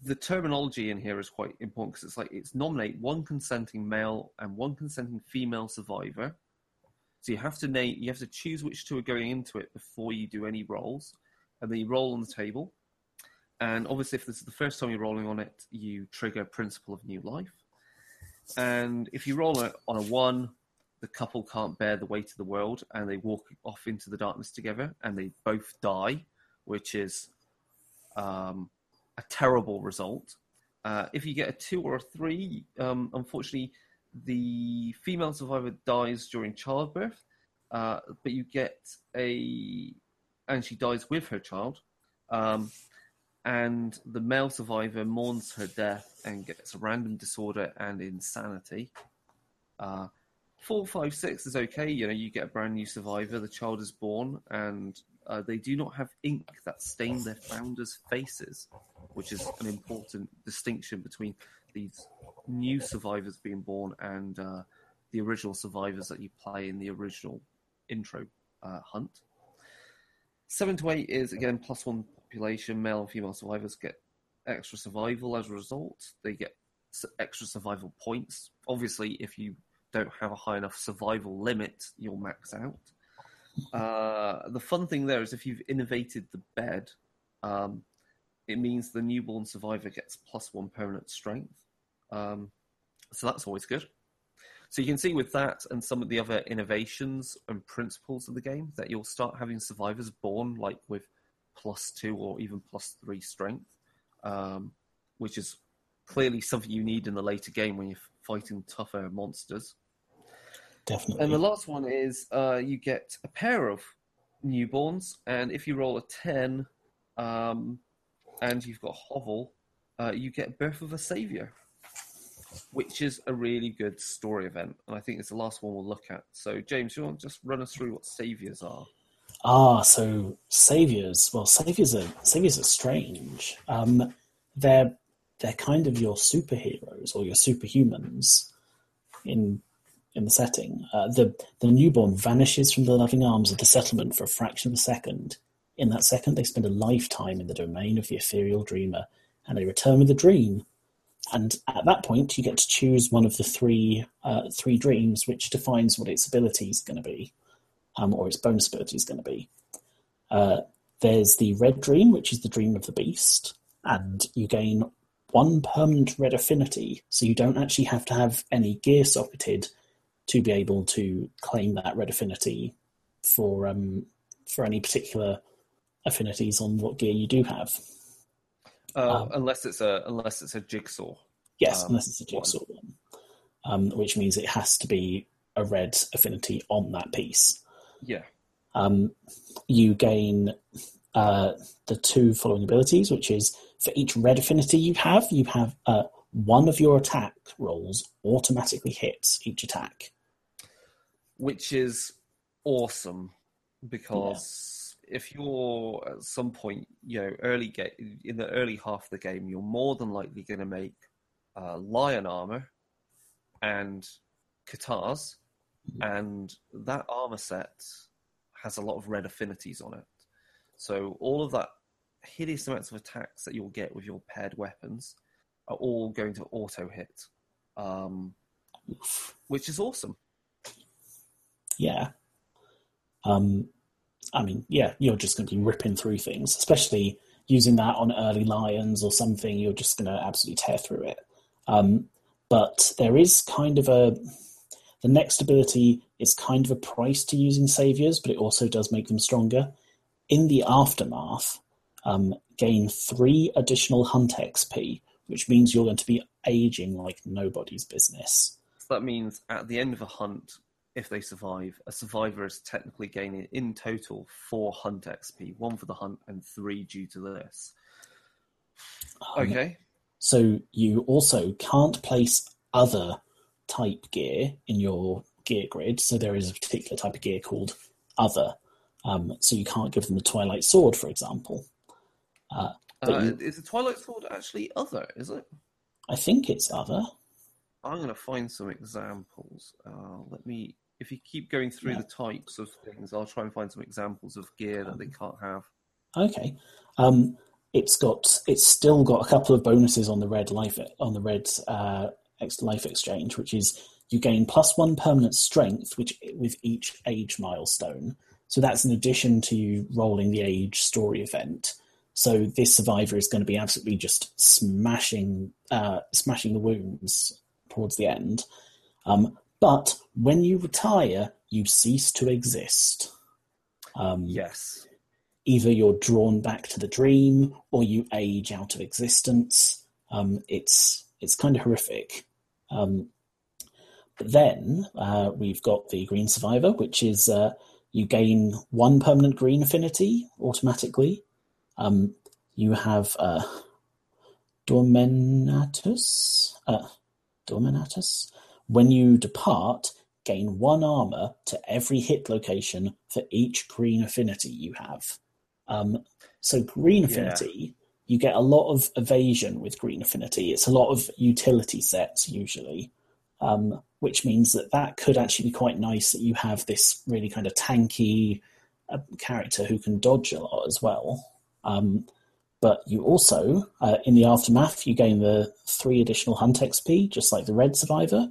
The terminology in here is quite important because it's like it's nominate one consenting male and one consenting female survivor. So you have to name, you have to choose which two are going into it before you do any rolls, and then you roll on the table. And obviously, if this is the first time you're rolling on it, you trigger Principle of New Life. And if you roll it on a one, the couple can't bear the weight of the world and they walk off into the darkness together and they both die, which is um, a terrible result. Uh, if you get a two or a three, um, unfortunately, the female survivor dies during childbirth, uh, but you get a, and she dies with her child. Um, and the male survivor mourns her death and gets a random disorder and insanity. Uh, four, five, six is okay. You know, you get a brand new survivor. The child is born, and uh, they do not have ink that stain their founders' faces, which is an important distinction between these new survivors being born and uh, the original survivors that you play in the original intro uh, hunt. Seven to eight is again plus one population. Male and female survivors get extra survival as a result. They get extra survival points. Obviously, if you don't have a high enough survival limit, you'll max out. Uh, the fun thing there is if you've innovated the bed, um, it means the newborn survivor gets plus one permanent strength. Um, so that's always good. So you can see with that and some of the other innovations and principles of the game that you'll start having survivors born like with plus two or even plus three strength, um, which is clearly something you need in the later game when you're fighting tougher monsters. Definitely. And the last one is uh, you get a pair of newborns, and if you roll a 10 um, and you've got Hovel, uh, you get Birth of a Savior, which is a really good story event. And I think it's the last one we'll look at. So, James, you want to just run us through what Saviors are? Ah, so saviors. Well, saviors are saviors are strange. Um, they're they're kind of your superheroes or your superhumans in in the setting. Uh, the the newborn vanishes from the loving arms of the settlement for a fraction of a second. In that second, they spend a lifetime in the domain of the ethereal dreamer, and they return with a dream. And at that point, you get to choose one of the three uh, three dreams, which defines what its ability is going to be, um, or its bonus ability is going to be. Uh, there's the red dream, which is the dream of the beast, and you gain one permanent red affinity, so you don't actually have to have any gear socketed to be able to claim that red affinity for um, for any particular affinities on what gear you do have. Uh, um, unless it's a unless it's a jigsaw. Yes, um, unless it's a jigsaw one, um, which means it has to be a red affinity on that piece. Yeah. Um, you gain uh, the two following abilities, which is for each red affinity you have, you have uh, one of your attack rolls automatically hits each attack which is awesome because yeah. if you're at some point, you know, early game in the early half of the game, you're more than likely going to make uh, lion armor and katars, and that armor set has a lot of red affinities on it. So all of that hideous amounts of attacks that you'll get with your paired weapons are all going to auto hit, um, which is awesome yeah. Um, I mean, yeah, you're just going to be ripping through things, especially using that on early lions or something. You're just going to absolutely tear through it. Um, but there is kind of a the next ability is kind of a price to using saviors, but it also does make them stronger. In the aftermath, um, gain three additional hunt XP, which means you're going to be aging like nobody's business. So that means at the end of a hunt, if they survive, a survivor is technically gaining in total four hunt XP, one for the hunt and three due to this. Um, okay. So you also can't place other type gear in your gear grid. So there is a particular type of gear called other. Um, so you can't give them the Twilight Sword, for example. Uh, uh, you, is the Twilight Sword actually other? Is it? I think it's other. I'm going to find some examples. Uh, let me if you keep going through yeah. the types of things, I'll try and find some examples of gear that they can't have. Okay. Um, it's got it's still got a couple of bonuses on the red life on the red uh, life exchange, which is you gain plus one permanent strength, which with each age milestone. So that's in addition to rolling the age story event. So this survivor is going to be absolutely just smashing uh, smashing the wounds towards the end. Um, but when you retire, you cease to exist. Um, yes. Either you're drawn back to the dream, or you age out of existence. Um, it's it's kind of horrific. Um, but then uh, we've got the Green Survivor, which is uh, you gain one permanent green affinity automatically. Um, you have uh, Dormenatus. Uh, Dormenatus. When you depart, gain one armor to every hit location for each green affinity you have. Um, so green affinity. You get a lot of evasion with green affinity. It's a lot of utility sets usually, um, which means that that could actually be quite nice that you have this really kind of tanky uh, character who can dodge a lot as well. Um, but you also, uh, in the aftermath, you gain the three additional hunt XP, just like the Red Survivor.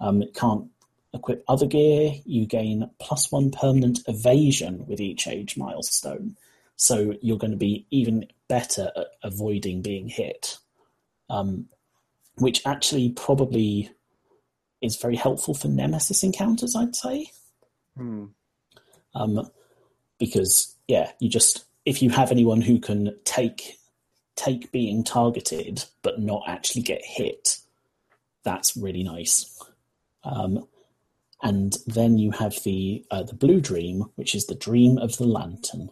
Um, it can't equip other gear. You gain plus one permanent evasion with each age milestone. So you're going to be even better at avoiding being hit, um, which actually probably is very helpful for nemesis encounters, I'd say. Hmm. Um, because yeah, you just if you have anyone who can take take being targeted but not actually get hit, that's really nice. Um, and then you have the uh, the blue dream, which is the dream of the lantern.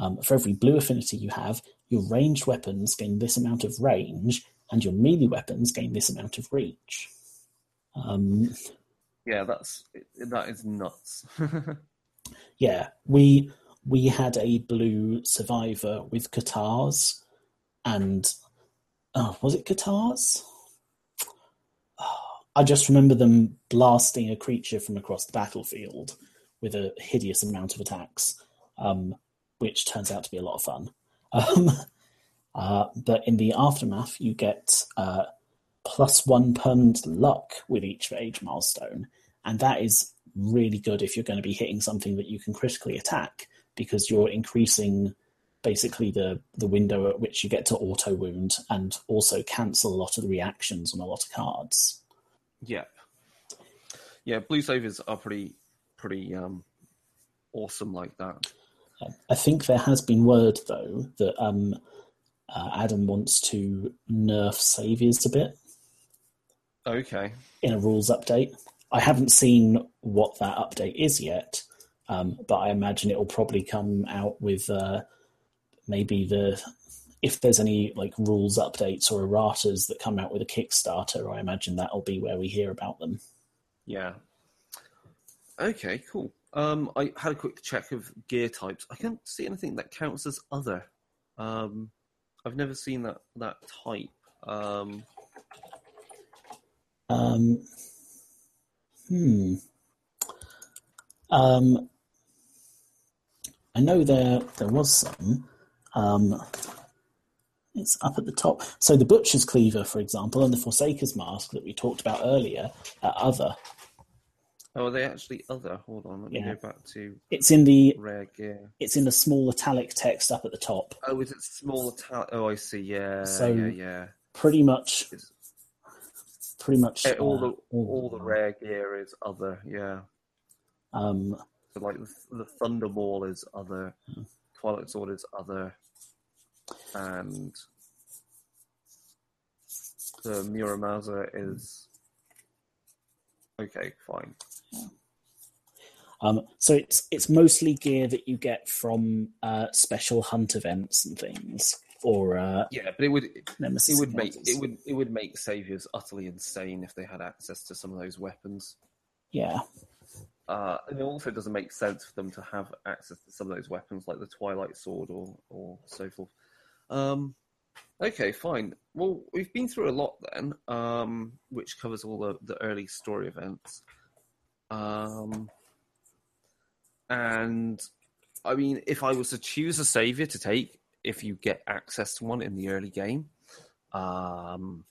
Um, for every blue affinity you have, your ranged weapons gain this amount of range, and your melee weapons gain this amount of reach. Um, yeah, that's that is nuts. yeah, we we had a blue survivor with katars, and oh, was it katars? I just remember them blasting a creature from across the battlefield with a hideous amount of attacks, um, which turns out to be a lot of fun. Um, uh, but in the aftermath, you get uh, plus one permanent luck with each age milestone, and that is really good if you're going to be hitting something that you can critically attack because you're increasing basically the the window at which you get to auto wound and also cancel a lot of the reactions on a lot of cards. Yeah, yeah. Blue saviors are pretty pretty um, awesome like that. I think there has been word though that um, uh, Adam wants to nerf saviors a bit. Okay. In a rules update, I haven't seen what that update is yet, um, but I imagine it will probably come out with uh, maybe the if there's any like rules updates or erratas that come out with a Kickstarter, I imagine that'll be where we hear about them. Yeah. Okay, cool. Um, I had a quick check of gear types. I can't see anything that counts as other. Um, I've never seen that that type. Um, um, hmm. Um, I know there there was some. Um, it's up at the top. So the Butcher's Cleaver, for example, and the Forsaker's Mask that we talked about earlier are other. Oh, are they actually other? Hold on, let me yeah. go back to. It's in the rare gear. It's in the small italic text up at the top. Oh, is it small italic? Oh, I see. Yeah. So yeah, yeah. Pretty much. It's... Pretty much. All uh, the all, all the rare gear is other. Yeah. Um. So like the, the Thunder Maul is other. Twilight Sword is other and the Muramasa is okay, fine. Um, so it's it's mostly gear that you get from uh, special hunt events and things, or uh, yeah, but it would it would make it would it would make saviors utterly insane if they had access to some of those weapons. Yeah, uh, and it also doesn't make sense for them to have access to some of those weapons, like the Twilight Sword or or so forth. Um, okay, fine. Well, we've been through a lot then, um, which covers all the, the early story events. Um, and I mean, if I was to choose a savior to take, if you get access to one in the early game, um,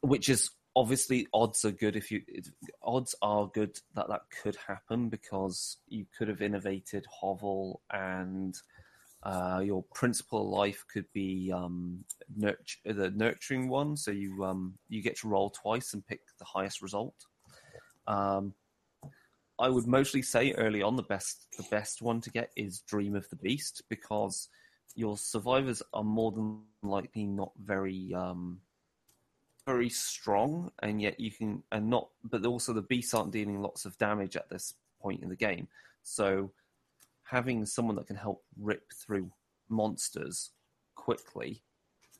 which is obviously odds are good if you odds are good that that could happen because you could have innovated hovel and uh, your principal life could be um, the nurturing one, so you um, you get to roll twice and pick the highest result. Um, I would mostly say early on the best the best one to get is Dream of the Beast because your survivors are more than likely not very um, very strong, and yet you can and not, but also the beasts aren't dealing lots of damage at this point in the game, so having someone that can help rip through monsters quickly,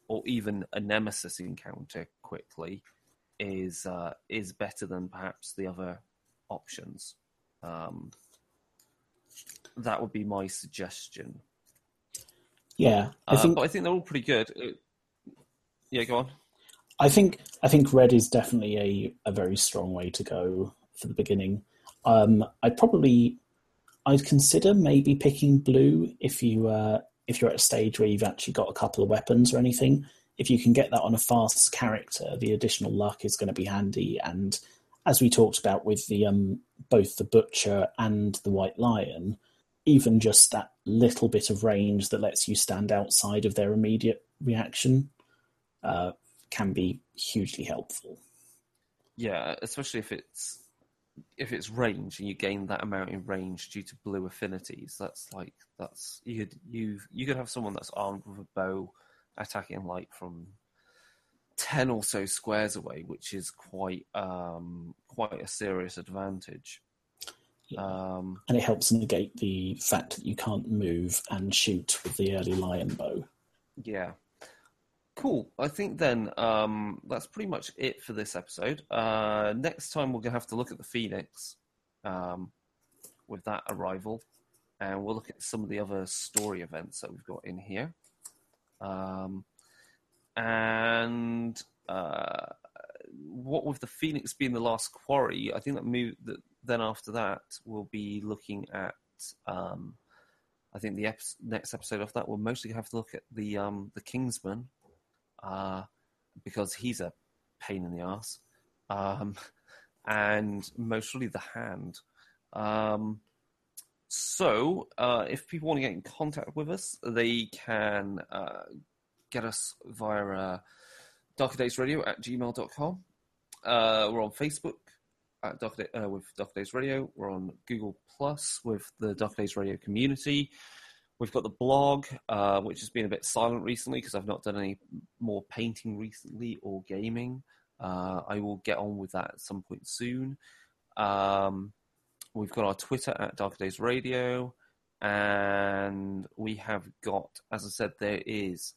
or even a nemesis encounter quickly, is uh, is better than perhaps the other options. Um, that would be my suggestion. Yeah, I think. Uh, but I think they're all pretty good. It, yeah, go on. I think I think red is definitely a, a very strong way to go for the beginning. Um, I'd probably I'd consider maybe picking blue if you uh, if you're at a stage where you've actually got a couple of weapons or anything. If you can get that on a fast character, the additional luck is going to be handy. And as we talked about with the um, both the butcher and the white lion, even just that little bit of range that lets you stand outside of their immediate reaction uh, can be hugely helpful. Yeah, especially if it's if it's range and you gain that amount in range due to blue affinities, that's like that's you could you you could have someone that's armed with a bow attacking light from ten or so squares away, which is quite um, quite a serious advantage. Yeah. Um, and it helps negate the fact that you can't move and shoot with the early lion bow. Yeah. Cool. I think then um, that's pretty much it for this episode. Uh, next time we're going to have to look at the Phoenix um, with that arrival, and we'll look at some of the other story events that we've got in here. Um, and uh, what with the Phoenix being the last quarry, I think that move that then after that we'll be looking at. Um, I think the ep- next episode of that we'll mostly have to look at the um, the Kingsman, uh, because he's a pain in the ass, um, and mostly the Hand. Um, so, uh, if people want to get in contact with us, they can uh, get us via uh, darkerdaysradio at gmail.com. Uh, we're on Facebook at Darker Day, uh, with Darker Days Radio. We're on Google Plus with the Darker Days Radio community. We've got the blog, uh, which has been a bit silent recently because I've not done any more painting recently or gaming. Uh, I will get on with that at some point soon. Um, we've got our Twitter at Darker Days Radio, and we have got, as I said, there is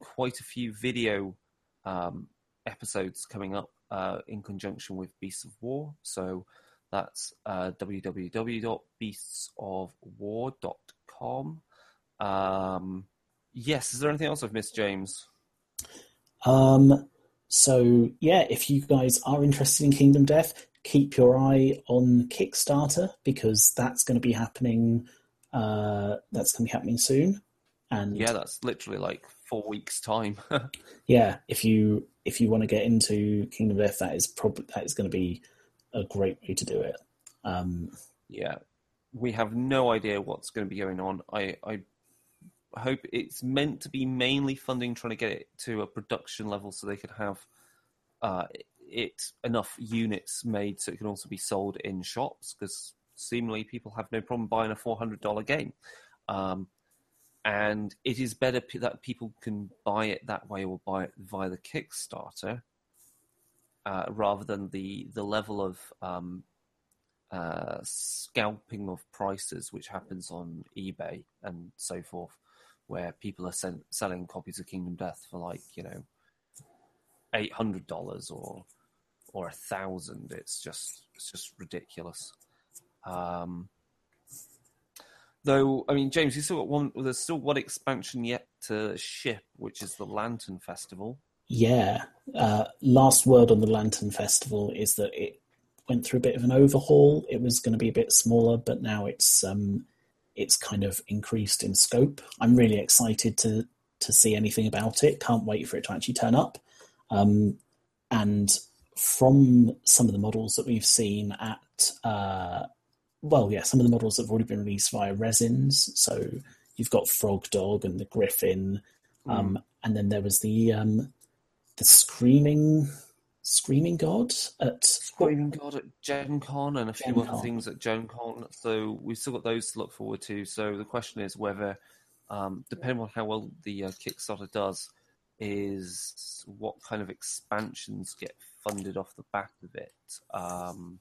quite a few video um, episodes coming up uh, in conjunction with Beasts of War. So that's uh, www.beastsofwar.com. Um, yes, is there anything else I've missed, James? Um, so yeah, if you guys are interested in Kingdom Death, keep your eye on Kickstarter because that's going to be happening. Uh, that's going to be happening soon. And Yeah, that's literally like four weeks' time. yeah, if you if you want to get into Kingdom Death, that is probably that is going to be a great way to do it. Um, yeah, we have no idea what's going to be going on. I, I hope it's meant to be mainly funding trying to get it to a production level so they could have uh, it enough units made so it can also be sold in shops because seemingly people have no problem buying a four hundred dollar game. Um, and it is better p- that people can buy it that way or buy it via the Kickstarter uh, rather than the the level of um, uh, scalping of prices which happens on eBay and so forth, where people are selling copies of Kingdom Death for like you know eight hundred dollars or or a thousand. It's just it's just ridiculous. Um, though, I mean, James, you still got one. There's still one expansion yet to ship, which is the Lantern Festival. yeah, uh, last word on the Lantern Festival is that it went through a bit of an overhaul. It was going to be a bit smaller, but now it's um, it's kind of increased in scope. I'm really excited to to see anything about it. Can't wait for it to actually turn up. Um, and from some of the models that we've seen at, uh, well, yeah, some of the models that have already been released via resins. So you've got Frog Dog and the Griffin, um, and then there was the um, the Screaming Screaming God at Screaming God at Gen Con and a few Gen other Con. things at Gen Con. So we've still got those to look forward to. So the question is whether, um, depending on how well the uh, Kickstarter does, is what kind of expansions get funded off the back of it. Um,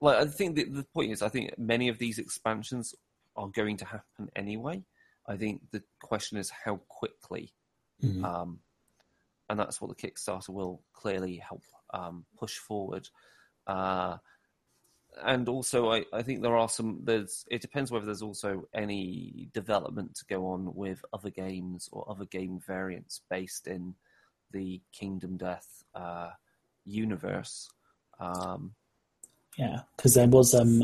well, I think the, the point is, I think many of these expansions are going to happen anyway. I think the question is how quickly Mhm. um, and that's what the Kickstarter will clearly help um, push forward. Uh, and also, I, I think there are some. There's. It depends whether there's also any development to go on with other games or other game variants based in the Kingdom Death uh, universe. Um, Yeah, because there was um,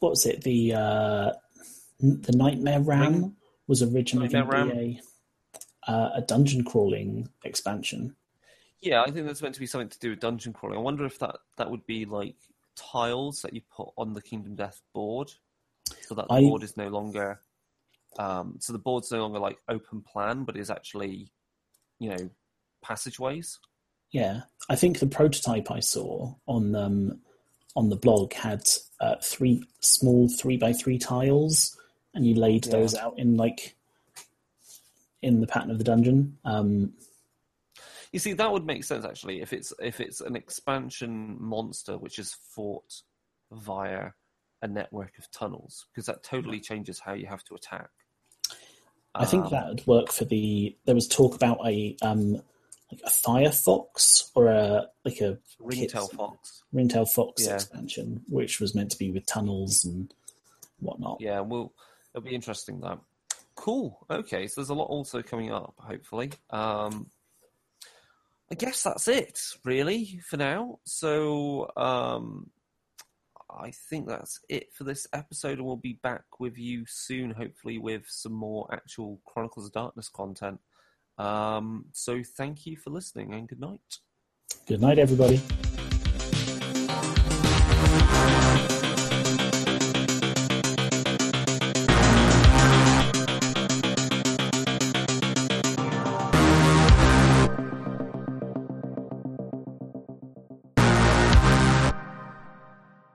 what was it? The uh, the Nightmare Ram Ring- was originally going to be a uh, a dungeon crawling expansion. yeah, I think there's meant to be something to do with dungeon crawling. I wonder if that that would be like tiles that you put on the Kingdom Death board, so that the I- board is no longer. Um, so the board's no longer like open plan, but is actually, you know, passageways. Yeah, I think the prototype I saw on um, on the blog had uh, three small three by three tiles, and you laid Yeah. those out in like in the pattern of the dungeon. Um, You see, that would make sense actually if it's if it's an expansion monster which is fought via a network of tunnels, because that totally changes how you have to attack. I think Um, that would work for the. There was talk about a um, like a Firefox or a like a Ringtail Fox. Ringtail Fox Yeah. expansion, which was meant to be with tunnels and whatnot. Yeah, well, it'll be interesting that. Cool. Okay, so there's a lot also coming up. Hopefully, um, I guess that's it really for now. So um, I think that's it for this episode, and we'll be back with you soon, hopefully with some more actual Chronicles of Darkness content. Um, so thank you for listening, and good night. Good night, everybody.